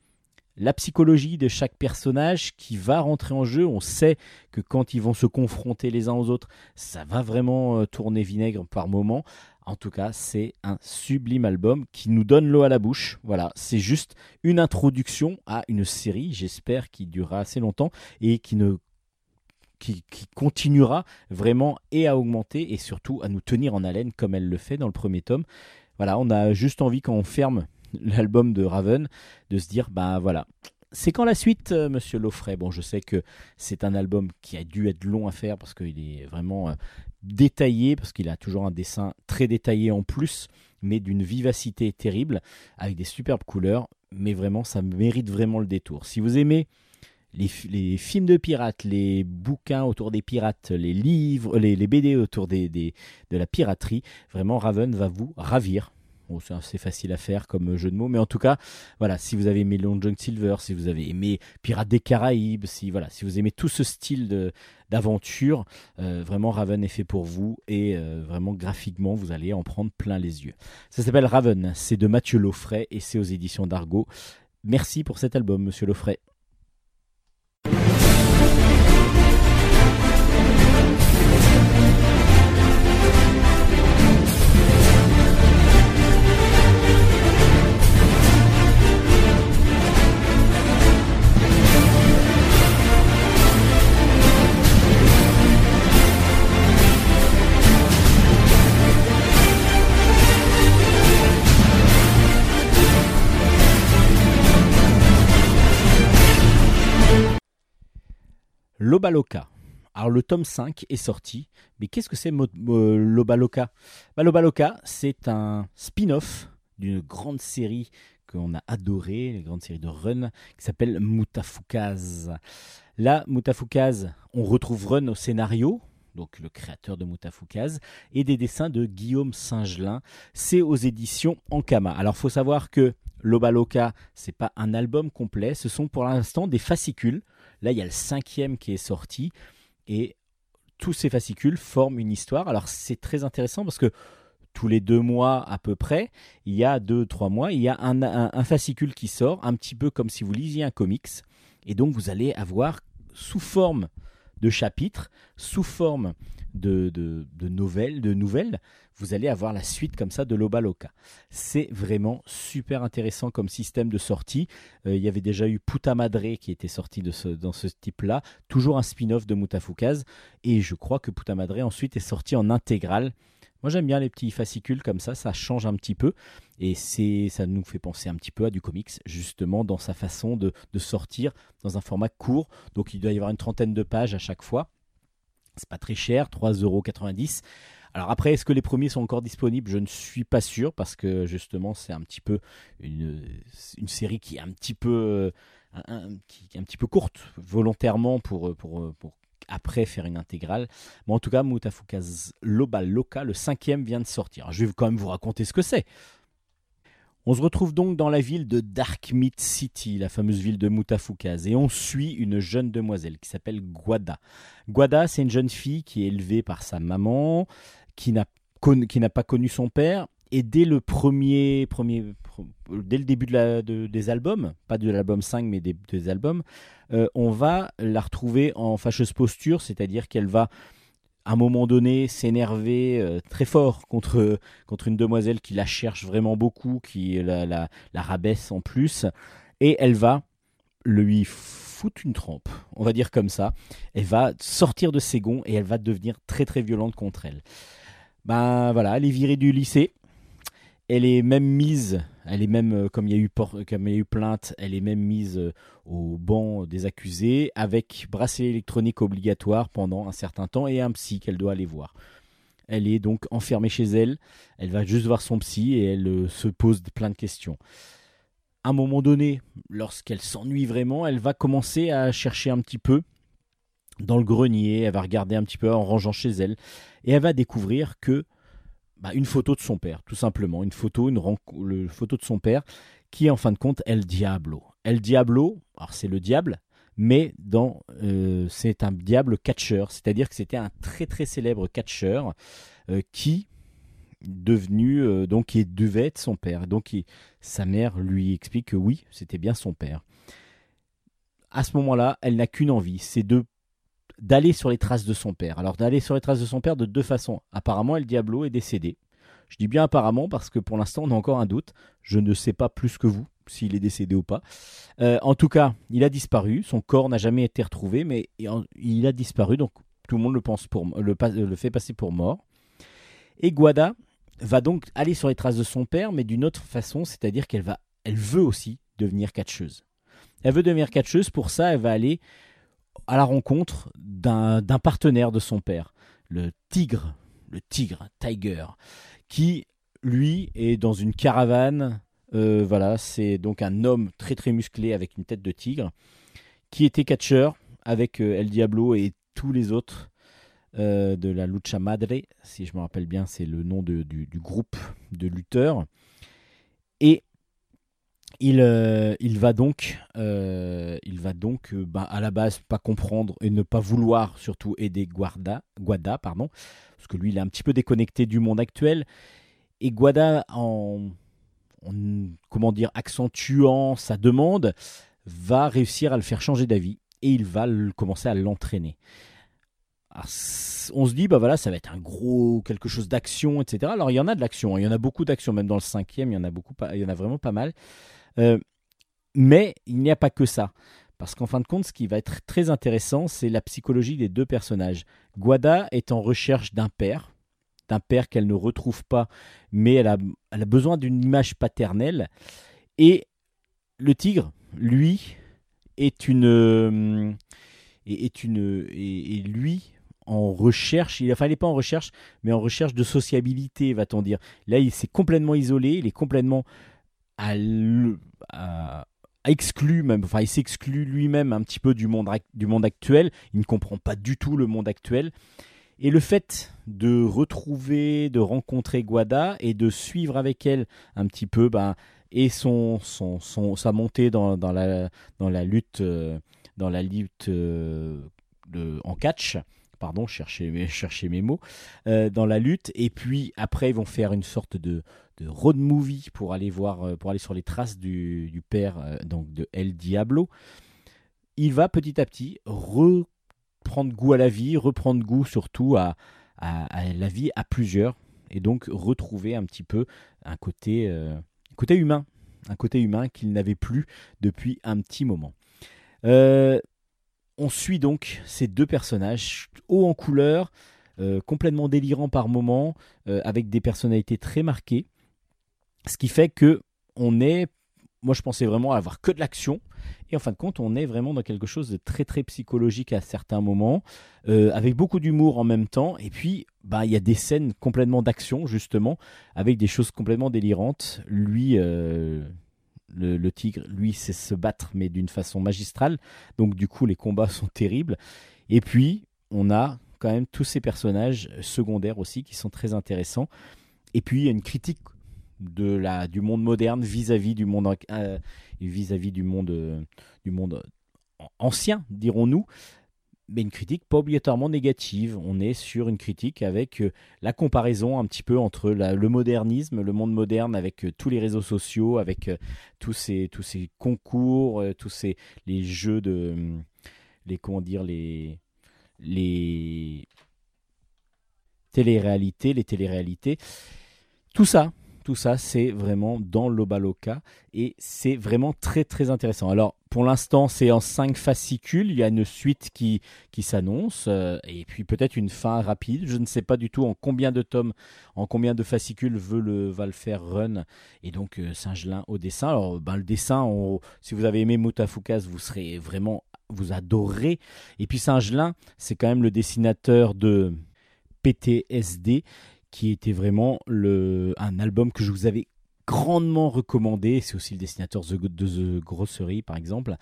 S1: la psychologie de chaque personnage qui va rentrer en jeu. On sait que quand ils vont se confronter les uns aux autres, ça va vraiment euh, tourner vinaigre par moment. En tout cas, c'est un sublime album qui nous donne l'eau à la bouche. Voilà, c'est juste une introduction à une série, j'espère, qui durera assez longtemps et qui ne continuera vraiment et à augmenter et surtout à nous tenir en haleine comme elle le fait dans le premier tome. Voilà, on a juste envie quand on ferme l'album de Raven de se dire bah voilà. C'est quand la suite, euh, monsieur Loffray? Bon, je sais que c'est un album qui a dû être long à faire parce qu'il est vraiment euh, détaillé, parce qu'il a toujours un dessin très détaillé en plus, mais d'une vivacité terrible, avec des superbes couleurs. Mais vraiment, ça mérite vraiment le détour. Si vous aimez les, fi- les films de pirates, les bouquins autour des pirates, les livres, les, BD autour de la piraterie, vraiment Raven va vous ravir. C'est assez facile à faire comme jeu de mots, mais en tout cas, voilà, si vous avez aimé Long John Silver, si vous avez aimé Pirates des Caraïbes, si voilà, si vous aimez tout ce style de d'aventure, euh, vraiment Raven est fait pour vous et euh, vraiment graphiquement, vous allez en prendre plein les yeux. Ça s'appelle Raven, c'est de Mathieu Laufray et c'est aux éditions d'Argo. Merci pour cet album, Monsieur Laufray. Lobaloka. Alors le tome 5 est sorti, mais qu'est-ce que c'est Lobaloka? Bah, Lobaloka, c'est un spin-off d'une grande série qu'on a adorée, une grande série de Run, qui s'appelle Mutafukaz. Là, Mutafukaz, on retrouve Run au scénario, donc le créateur de Mutafukaz, et des dessins de Guillaume Singelin. C'est aux éditions Ankama. Alors, faut savoir que Lobaloka, c'est pas un album complet, ce sont pour l'instant des fascicules. Là, il y a le cinquième qui est sorti, et tous ces fascicules forment une histoire. Alors, c'est très intéressant parce que tous les deux mois à peu près, il y a deux, trois mois, il y a un, fascicule qui sort, un petit peu comme si vous lisiez un comics. Et donc, vous allez avoir sous forme de chapitres, sous forme de, nouvelles, de nouvelles, vous allez avoir la suite comme ça de Lobaloka. C'est vraiment super intéressant comme système de sortie. Euh, il y avait déjà eu Puta Madre qui était sorti de ce, dans ce type-là, toujours un spin-off de Mutafukaz, et je crois que Puta Madre ensuite est sorti en intégrale. Moi j'aime bien les petits fascicules comme ça, ça change un petit peu et c'est ça nous fait penser un petit peu à du comics justement dans sa façon de, de sortir dans un format court. Donc il doit y avoir une trentaine de pages à chaque fois. C'est pas très cher, 3,90€. Alors après, est-ce que les premiers sont encore disponibles? Je ne suis pas sûr parce que justement c'est un petit peu une, une série qui est un petit peu euh, un, qui un petit peu courte volontairement pour, pour, pour après faire une intégrale. Mais en tout cas, Mutafukaz Lobal Loka, le cinquième vient de sortir. Je vais quand même vous raconter ce que c'est. On se retrouve donc dans la ville de Dark Meat City, la fameuse ville de Mutafukaz, et on suit une jeune demoiselle qui s'appelle Guada. Guada, c'est une jeune fille qui est élevée par sa maman, qui n'a pas connu son père, et dès le premier, premier dès le début des albums, pas de l'album 5, mais des, albums, euh, on va la retrouver en fâcheuse posture, c'est-à-dire qu'elle va à un moment donné s'énerver euh, très fort contre, contre une demoiselle qui la cherche vraiment beaucoup, qui la rabaisse en plus, et elle va lui foutre une trempe, on va dire comme ça. Elle va sortir de ses gonds et elle va devenir très très violente contre elle. Ben voilà, elle est virée du lycée. Elle est même mise, elle est même, euh, comme il y a eu, comme il y a eu plainte, elle est même mise euh, au banc des accusés avec bracelet électronique obligatoire pendant un certain temps et un psy qu'elle doit aller voir. Elle est donc enfermée chez elle, elle va juste voir son psy et elle euh, se pose plein de questions. À un moment donné, lorsqu'elle s'ennuie vraiment, elle va commencer à chercher un petit peu dans le grenier, elle va regarder un petit peu en rangeant chez elle et elle va découvrir que bah, une photo de son père, tout simplement, une photo, une le- photo de son père, qui en fin de compte El Diablo. El Diablo, alors c'est le diable, mais dans euh, c'est un diable catcheur, c'est-à-dire que c'était un très très célèbre catcheur euh, qui devenu euh, donc qui devait être son père. Donc sa mère lui explique que oui, c'était bien son père. À ce moment-là, elle n'a qu'une envie, c'est de d'aller sur les traces de son père. Alors d'aller sur les traces de son père de deux façons. Apparemment, El Diablo est décédé. Je dis bien apparemment parce que pour l'instant, on a encore un doute. Je ne sais pas plus que vous s'il est décédé ou pas. Euh, en tout cas, il a disparu. Son corps n'a jamais été retrouvé, mais il a disparu. Donc tout le monde le pense pour le, fait passer pour mort. Et Guada va donc aller sur les traces de son père, mais d'une autre façon, c'est-à-dire qu'elle va, elle veut aussi devenir catcheuse. Elle veut devenir catcheuse. Pour ça, elle va aller à la rencontre d'un partenaire de son père, le tigre, le tigre, Tiger, qui lui est dans une caravane. euh, voilà, c'est donc un homme très très musclé avec une tête de tigre, qui était catcheur avec euh, El Diablo et tous les autres euh, de la Lucha Madre, si je me rappelle bien, c'est le nom de- du, du groupe de lutteurs. Et il, euh, il va donc, euh, il va donc euh, bah, à la base pas comprendre et ne pas vouloir surtout aider Guarda, Guada, pardon, parce que lui il est un petit peu déconnecté du monde actuel. Et Guada, en, en, comment dire, accentuant sa demande, va réussir à le faire changer d'avis et il va commencer à l'entraîner. On se dit, bah voilà, ça va être un gros quelque chose d'action, etc. Alors il y en a de l'action, hein. il y en a beaucoup d'action, même dans le cinquième, il y en a beaucoup, il y en a vraiment pas mal. Euh, mais il n'y a pas que ça. Parce qu'en fin de compte, ce qui va être très intéressant, c'est la psychologie des deux personnages. Guada est en recherche d'un père, d'un père qu'elle ne retrouve pas, mais elle a, elle a besoin d'une image paternelle. Et le tigre, lui, est une, euh, est, une, et, et lui en recherche, il, enfin il n'est pas en recherche, mais en recherche de sociabilité, va-t-on dire. Là, il s'est complètement isolé, il est complètement à, exclu même, enfin il s'exclut lui-même un petit peu du monde, du monde actuel, il ne comprend pas du tout le monde actuel. Et le fait de retrouver, de rencontrer Guada et de suivre avec elle un petit peu ben, et son, son, son- sa montée dans, dans, la, dans la lutte, euh, dans la lutte euh, de- en catch, pardon, chercher chercher mes mots, euh, dans la lutte. Et puis après, ils vont faire une sorte de, road movie pour aller voir, euh, pour aller sur les traces du, père euh, donc de El Diablo. Il va petit à petit reprendre goût à la vie, reprendre goût surtout à, la vie à plusieurs, et donc retrouver un petit peu un côté, euh, côté humain, un côté humain qu'il n'avait plus depuis un petit moment. On suit donc ces deux personnages haut en couleur, complètement délirants par moments, avec des personnalités très marquées. Ce qui fait que on est, moi je pensais vraiment avoir que de l'action, et en fin de compte on est vraiment dans quelque chose de très très psychologique à certains moments, euh, avec beaucoup d'humour en même temps, et puis bah, il y a des scènes complètement d'action justement, avec des choses complètement délirantes. Lui, euh, le, le tigre, lui sait se battre, mais d'une façon magistrale, donc du coup les combats sont terribles. Et puis on a quand même tous ces personnages secondaires aussi qui sont très intéressants. Et puis il y a une critique de la, du monde moderne vis-à-vis du monde euh, vis-à-vis du monde euh, du monde ancien dirons-nous. Mais une critique pas obligatoirement négative. On est sur une critique avec euh, la comparaison un petit peu entre le modernisme le monde moderne avec euh, tous les réseaux sociaux avec euh, tous ces tous ces concours euh, tous ces les jeux de les comment dire les les téléréalités les téléréalités. Tout ça tout ça, c'est vraiment dans l'Obaloka et c'est vraiment très très intéressant. Alors pour l'instant, c'est en 5 fascicules, il y a une suite qui, qui s'annonce euh, et puis peut-être une fin rapide. Je ne sais pas du tout en combien de tomes, en combien de fascicules veut le, va le faire Run et donc euh, Singelin au dessin. Alors ben, le dessin, si vous avez aimé Mutafukas, vous serez vraiment, vous adorez. Et puis Singelin, c'est quand même le dessinateur de PTSD qui était vraiment un album que je vous avais grandement recommandé. C'est aussi le dessinateur de The par exemple.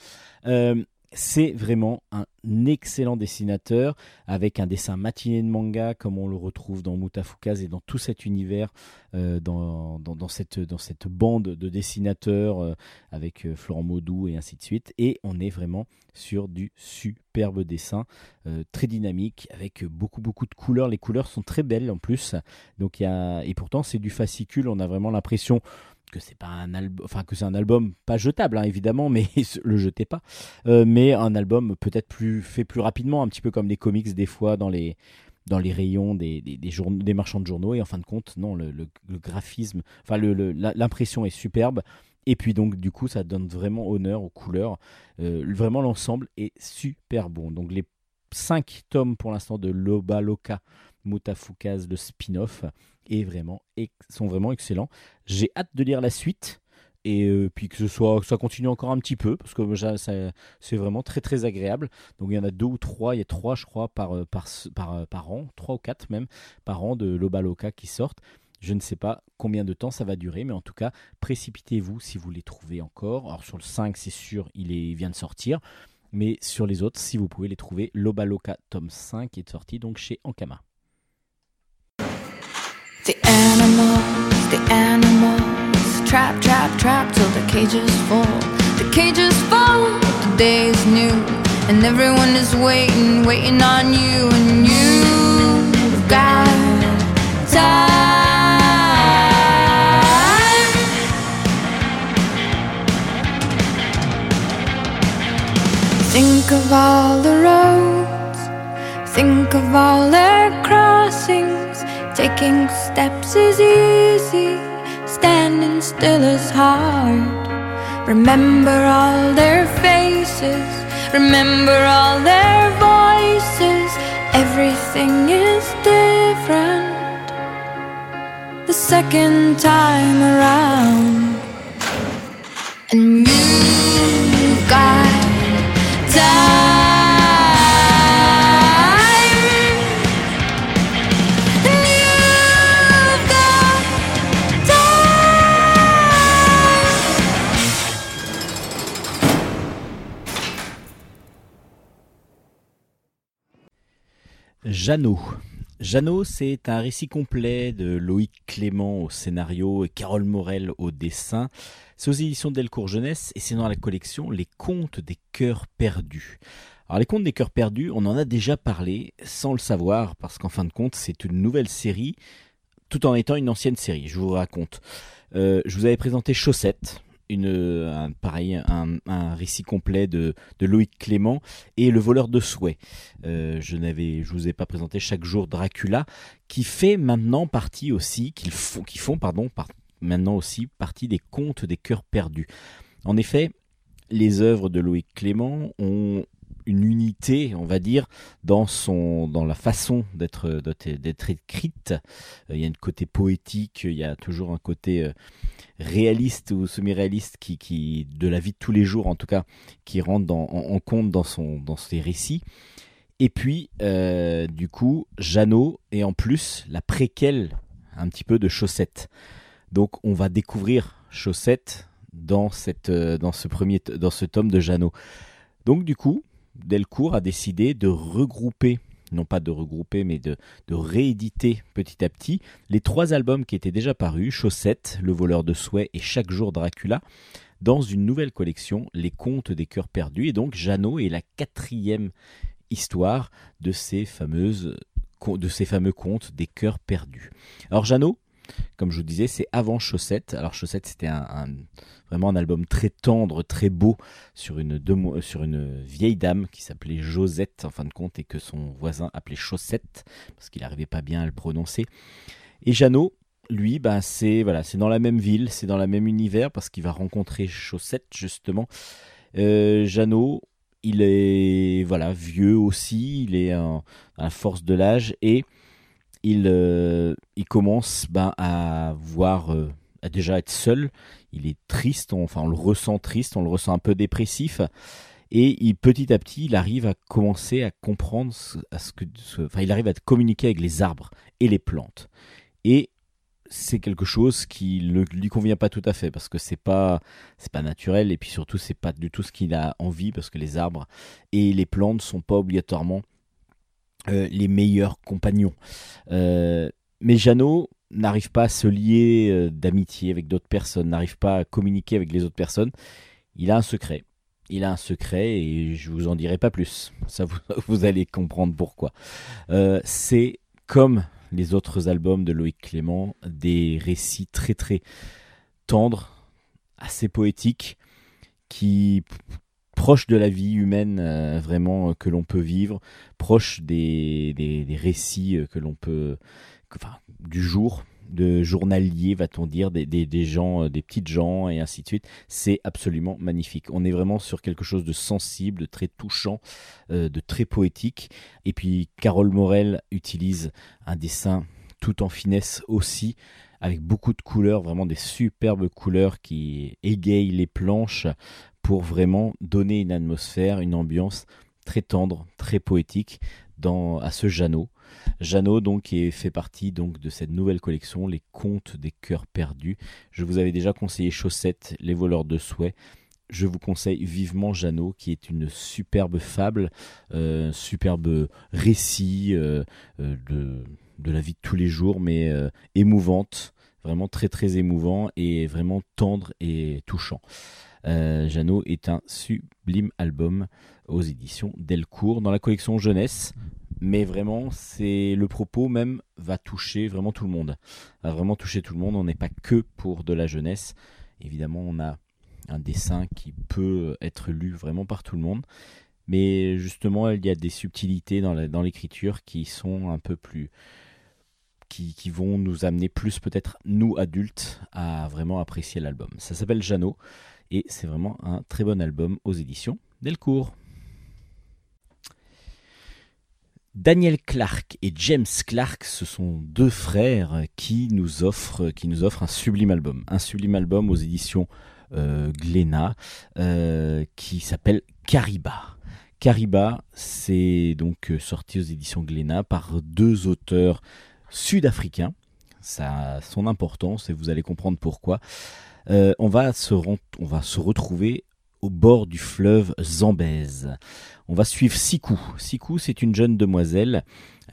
S1: Euh, c'est vraiment un excellent dessinateur avec un dessin matiné de manga comme on le retrouve dans Mutafukas et dans tout cet univers, euh, dans, cette, bande de dessinateurs euh, avec euh, Florent Maudou et ainsi de suite. Et on est vraiment sur du superbe dessin, très dynamique, avec beaucoup beaucoup de couleurs. Les couleurs sont très belles en plus. Et pourtant c'est du fascicule. On a vraiment l'impression que c'est pas un album, enfin que c'est un album pas jetable hein, évidemment, mais le jetez pas. Euh, mais un album peut-être plus fait plus rapidement, un petit peu comme les comics des fois dans les dans les rayons des, des, des, journaux- des marchands de journaux et en fin de compte non le, le- graphisme enfin l'impression est superbe et puis donc du coup ça donne vraiment honneur aux couleurs Euh, vraiment l'ensemble est super bon donc les cinq tomes pour l'instant de Loba Loka Mutafukas le spin-off est vraiment sont vraiment excellents j'ai hâte de lire la suite et euh, puis que ce soit que ça continue encore un petit peu parce que c'est vraiment très très agréable donc il y en a deux ou trois il y a trois je crois par euh, par par, euh, par an trois ou quatre même par an de Loba Loka qui sortent je ne sais pas combien de temps ça va durer, mais en tout cas, précipitez-vous si vous les trouvez encore. Alors sur le 5, c'est sûr, il, est, vient de sortir. Mais sur les autres, si vous pouvez les trouver, Lobaloka tome 5 est sorti donc chez Ankama.
S5: The animals, the animals
S7: trap, trap, trap till the cage is full. The cage is full, the day is new, and everyone is waiting, waiting on you, and you've got time. Think of all the roads, think of all their crossings. Taking steps is easy, standing still is hard. Remember all their faces, remember all their voices. Everything is different the second time around. And you've got time.
S1: Jeannot. Jeannot, c'est un récit complet de Loïc Clément au scénario et Carole Morel au dessin. C'est aux éditions Delcourt Jeunesse et c'est dans la collection Les Contes des Cœurs Perdus. Alors les Contes des Cœurs Perdus, on en a déjà parlé sans le savoir parce qu'en fin de compte, c'est une nouvelle série tout en étant une ancienne série. Je vous raconte. Euh, je vous avais présenté Chaussette, une, un, pareil, un, récit complet de, de Loïc Clément et Le voleur de souhaits. Euh, je n'avais, vous ai pas présenté chaque jour Dracula, qui fait maintenant partie aussi, qu'ils font, qui font pardon, par- maintenant aussi partie des contes des cœurs perdus. En effet, les œuvres de Loïc Clément ont unité, on va dire, dans son, dans la façon d'être, d'être, écrite. Euh, Il y a un côté poétique, il y a toujours un côté euh, réaliste ou semi-réaliste qui, qui, de la vie de tous les jours en tout cas, qui rentre en, compte dans, son, dans ses récits. Et puis, euh, du coup, Jeannot et en plus la préquelle un petit peu de Chaussette. Donc, on va découvrir Chaussette dans, cette, dans, ce premier, dans ce tome de Jeannot. Donc, du coup, Delcourt a décidé de regrouper, non pas de regrouper, mais de, rééditer petit à petit les trois albums qui étaient déjà parus, Chaussette, Le voleur de souhaits et Chaque jour Dracula, dans une nouvelle collection, Les contes des cœurs perdus. Et donc Jeannot est la quatrième histoire de ces de ces fameux contes des cœurs perdus. Alors Jeannot, comme je vous disais, c'est avant Chaussette. Alors Chaussette, c'était un, vraiment un album très tendre, très beau sur une, sur une vieille dame qui s'appelait Josette en fin de compte et que son voisin appelait Chaussette parce qu'il n'arrivait pas bien à le prononcer. Et Jeannot, lui, ben c'est voilà, c'est dans la même ville, c'est dans le même univers parce qu'il va rencontrer Chaussette justement. Euh, Jeannot, il est voilà vieux aussi, il est à la force de l'âge et il, euh, il commence ben, à voir, euh, à déjà être seul. Il est triste, on- enfin on le ressent triste, on le ressent un peu dépressif. Et il, petit à petit, il arrive à commencer à comprendre, ce, à ce que, enfin, il arrive à communiquer avec les arbres et les plantes. Et c'est quelque chose qui ne lui convient pas tout à fait parce que c'est pas c'est pas naturel et puis surtout c'est pas du tout ce qu'il a envie parce que les arbres et les plantes sont pas obligatoirement les meilleurs compagnons. Euh, mais Jeannot n'arrive pas à se lier euh, d'amitié avec d'autres personnes, n'arrive pas à communiquer avec les autres personnes. Il a un secret. Il a un secret et je vous en dirai pas plus. Ça vous, vous allez comprendre pourquoi. Euh, c'est comme les autres albums de Loïc Clément, des récits très très tendres, assez poétiques, qui proches de la vie humaine euh, vraiment euh, que l'on peut vivre, proches des, des, récits euh, que l'on peut, enfin, du jour, de journalier, va-t-on dire, des, des, des gens, des petites gens et ainsi de suite. C'est absolument magnifique. On est vraiment sur quelque chose de sensible, de très touchant, de très poétique. Et puis Carole Morel utilise un dessin tout en finesse aussi, avec beaucoup de couleurs, vraiment des superbes couleurs qui égayent les planches pour vraiment donner une atmosphère, une ambiance très tendre, très poétique à ce Jeannot. Jeannot donc est- fait partie donc de cette nouvelle collection, les Contes des cœurs perdus. Je vous avais déjà conseillé Chaussette, les voleurs de souhaits. Je vous conseille vivement Jeannot, qui est une superbe fable, euh, superbe récit euh, euh, de, de la vie de tous les jours, mais euh, émouvante, vraiment très très émouvant et vraiment tendre et touchant. Euh, Jeannot est un sublime album aux éditions Delcourt dans la collection jeunesse. Mais vraiment, c'est le propos même va toucher vraiment tout le monde. Va vraiment toucher tout le monde. On n'est pas que pour de la jeunesse. Évidemment, on a un dessin qui peut être lu vraiment par tout le monde. Mais justement, il y a des subtilités dans l'écriture qui sont un peu plus. Qui, qui vont nous amener plus, peut-être, nous adultes, à vraiment apprécier l'album. Ça s'appelle Jeannot et c'est vraiment un très bon album aux éditions Delcourt. Daniel Clark et James Clark, ce sont deux frères qui nous offrent, qui nous un sublime album. Un sublime album aux éditions euh, Glénat euh, qui s'appelle Cariba. Cariba, c'est donc euh, sorti aux éditions Glénat par deux auteurs sud-africains. Ça a son importance et vous allez comprendre pourquoi. Euh, on, va se retrouver au bord du fleuve Zambèze. On va suivre Sikou. Sikou, c'est une jeune demoiselle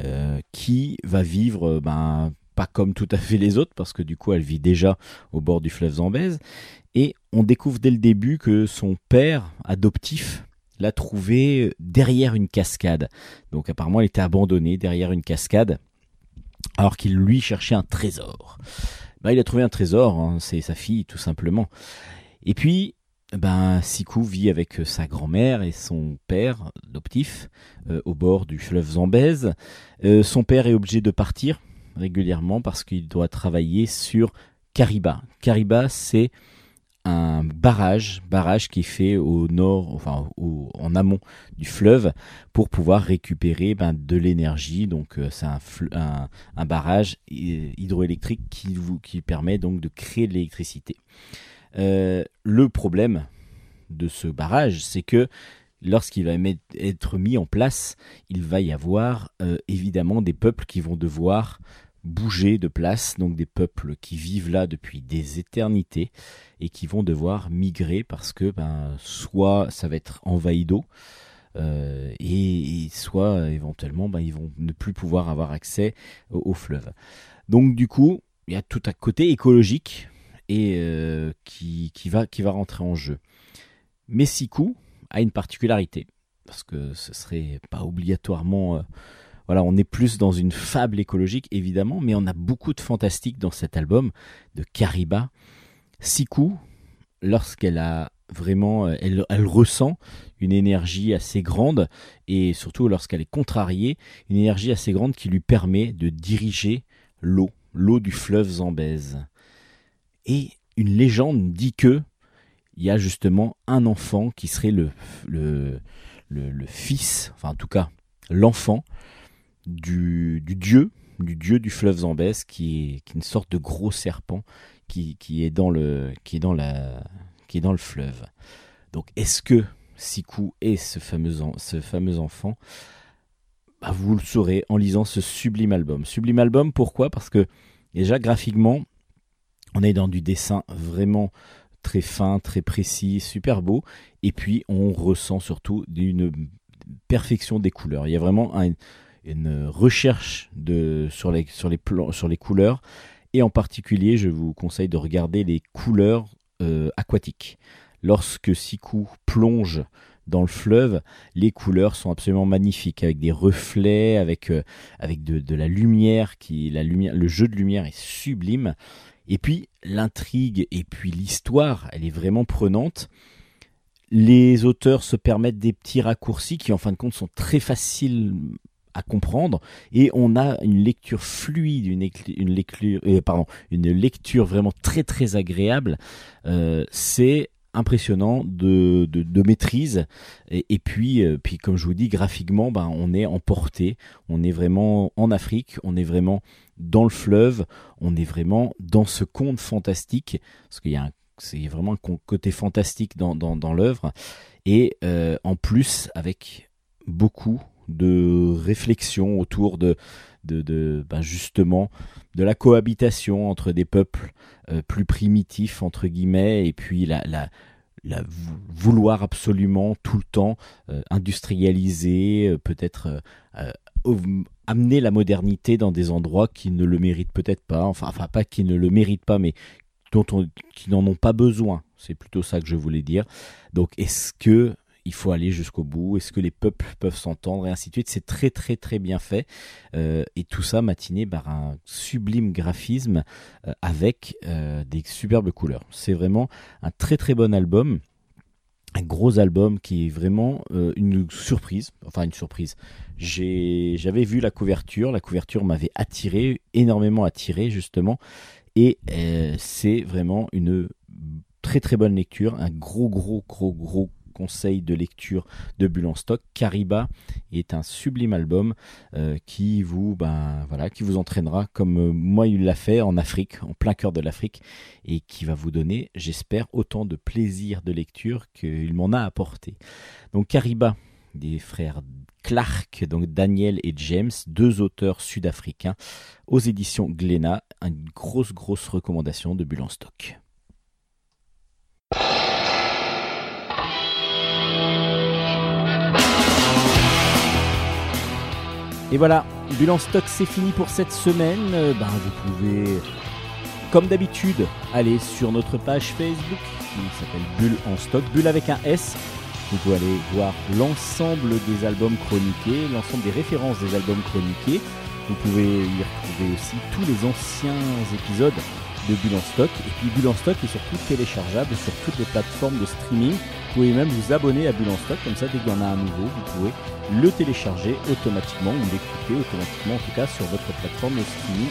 S1: euh, qui va vivre, euh, ben, pas comme tout à fait les autres, parce que du coup, elle vit déjà au bord du fleuve Zambèze. Et on découvre dès le début que son père adoptif l'a trouvée derrière une cascade. Donc apparemment, elle était abandonnée derrière une cascade, alors qu'il lui cherchait un trésor. Ben, il a trouvé un trésor, hein, c'est sa fille tout simplement. Et puis, ben, Sikou vit avec sa grand-mère et son père adoptif euh, au bord du fleuve Zambèze. Euh, son père est obligé de partir régulièrement parce qu'il doit travailler sur Kariba. Kariba, c'est un barrage, barrage qui est fait au nord, enfin en amont du fleuve pour pouvoir récupérer ben, de l'énergie. Donc euh, c'est un, barrage hy- hydroélectrique qui, vous, permet donc de créer de l'électricité. Euh, le problème de ce barrage, c'est que lorsqu'il va être mis en place, il va y avoir euh, évidemment des peuples qui vont devoir bouger de place, donc des peuples qui vivent là depuis des éternités et qui vont devoir migrer parce que ben, soit ça va être envahi d'eau, euh, et, soit éventuellement ben, ils vont ne plus pouvoir avoir accès au, fleuve. Donc du coup, il y a tout un côté écologique et euh, qui, va, qui va rentrer en jeu. Mais Sikou a une particularité, parce que ce serait pas obligatoirement... euh, voilà, on est plus dans une fable écologique, évidemment, mais on a beaucoup de fantastique dans cet album de Kariba. Sikou, lorsqu'elle a vraiment, euh, elle, ressent une énergie assez grande, et surtout lorsqu'elle est contrariée, une énergie assez grande qui lui permet de diriger l'eau, l'eau du fleuve Zambèze. Et une légende dit que il y a justement un enfant qui serait le fils, enfin en tout cas l'enfant du, dieu, du dieu du fleuve Zambèze, qui est, une sorte de gros serpent qui, qui est dans le, qui est dans la, qui est dans le fleuve. Donc est-ce que Sikou est ce fameux, ce fameux enfant? Bah, Vous le saurez en lisant ce sublime album. Sublime album, pourquoi? Parce que déjà graphiquement, on est dans du dessin vraiment très fin, très précis, super beau. Et puis on ressent surtout une perfection des couleurs. Il y a vraiment un- une recherche de, sur, les, sur, les plans, sur les couleurs. Et en particulier, je vous conseille de regarder les couleurs euh, aquatiques. Lorsque Sikou plonge dans le fleuve, les couleurs sont absolument magnifiques, avec des reflets, avec, euh, avec de, de la lumière, qui, la lumière, le jeu de lumière est sublime. Et puis l'intrigue et puis l'histoire, elle est vraiment prenante. Les auteurs se permettent des petits raccourcis qui en fin de compte sont très faciles à comprendre. Et on a une lecture fluide, une, lecture, euh, pardon, une lecture vraiment très très agréable. Euh, c'est impressionnant de, de, maîtrise. Et, puis, euh, puis comme je vous dis graphiquement ben, on est emporté on est vraiment en Afrique. On est vraiment dans le fleuve. On est vraiment dans ce conte fantastique. Parce qu'il y a un c'est vraiment un côté fantastique dans, dans, dans l'œuvre. Et en plus avec beaucoup de réflexion autour de, de, de ben justement de la cohabitation entre des peuples euh, plus primitifs entre guillemets et puis la, la, la vou- vouloir absolument tout le temps euh, industrialiser euh, peut-être amener la modernité dans des endroits qui ne le méritent peut-être pas, enfin, enfin pas qui ne le méritent pas, mais dont on, qui n'en ont pas besoin. C'est plutôt ça que je voulais dire. Donc, est-ce que il faut aller jusqu'au bout Est-ce que les peuples peuvent s'entendre et ainsi de suite C'est très très très bien fait Euh, et tout ça matiné par un sublime graphisme euh, avec euh, des superbes couleurs. C'est vraiment un très très bon album. Un gros album qui est vraiment une surprise, enfin une surprise. J'avais vu la couverture, la couverture m'avait attiré, énormément attiré justement, et c'est vraiment une très très bonne lecture, un gros gros gros gros conseil de lecture de Bulle en stock. Kariba est un sublime album euh, qui vous ben voilà qui vous entraînera comme euh, moi il l'a fait en Afrique, en plein cœur de l'Afrique, et qui va vous donner, j'espère, autant de plaisir de lecture qu'il m'en a apporté. Donc Kariba des frères Clark, donc Daniel et James, deux auteurs sud-africains, aux éditions Glénat, une grosse grosse recommandation de Bulle en stock. Et voilà, Bulle en stock, c'est fini pour cette semaine. Euh, ben, vous pouvez, comme d'habitude, aller sur notre page Facebook qui s'appelle Bulle en stock, Bulle avec un S. Vous pouvez aller voir l'ensemble des albums chroniqués, l'ensemble des références des albums chroniqués. Vous pouvez y retrouver aussi tous les anciens épisodes de Bulle en stock. Et puis Bulle en stock est surtout téléchargeable sur toutes les plateformes de streaming. Pouvez même vous abonner à Bulle en stock, comme ça dès qu'il y en a un nouveau, vous pouvez le télécharger automatiquement ou l'écouter automatiquement en tout cas sur votre plateforme de streaming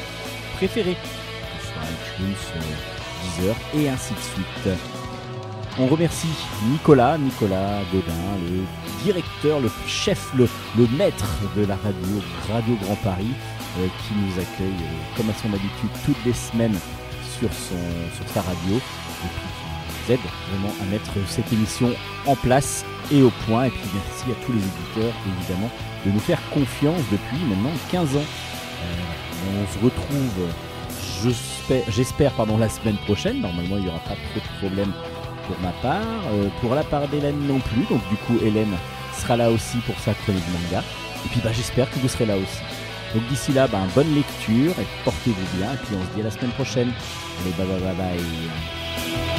S1: préférée, que ce soit iTunes, Deezer et ainsi de suite. On remercie Nicolas, Nicolas Godin, le directeur, le chef, le, maître de la radio, Radio Grand Paris, euh, qui nous accueille euh, comme à son habitude toutes les semaines sur, son, sur sa radio aide vraiment à mettre cette émission en place et au point. Et puis merci à tous les éditeurs évidemment de nous faire confiance depuis maintenant 15 ans. Euh, on se retrouve, j'espère, j'espère pardon, la semaine prochaine. Normalement il n'y aura pas trop de problèmes pour ma part. Euh, pour la part d'Hélène non plus. Donc du coup Hélène sera là aussi pour sa chronique manga. Et puis bah, j'espère que vous serez là aussi. Donc d'ici là, bah, bonne lecture et portez-vous bien. Et puis on se dit à la semaine prochaine. Allez, bye bye bye bye.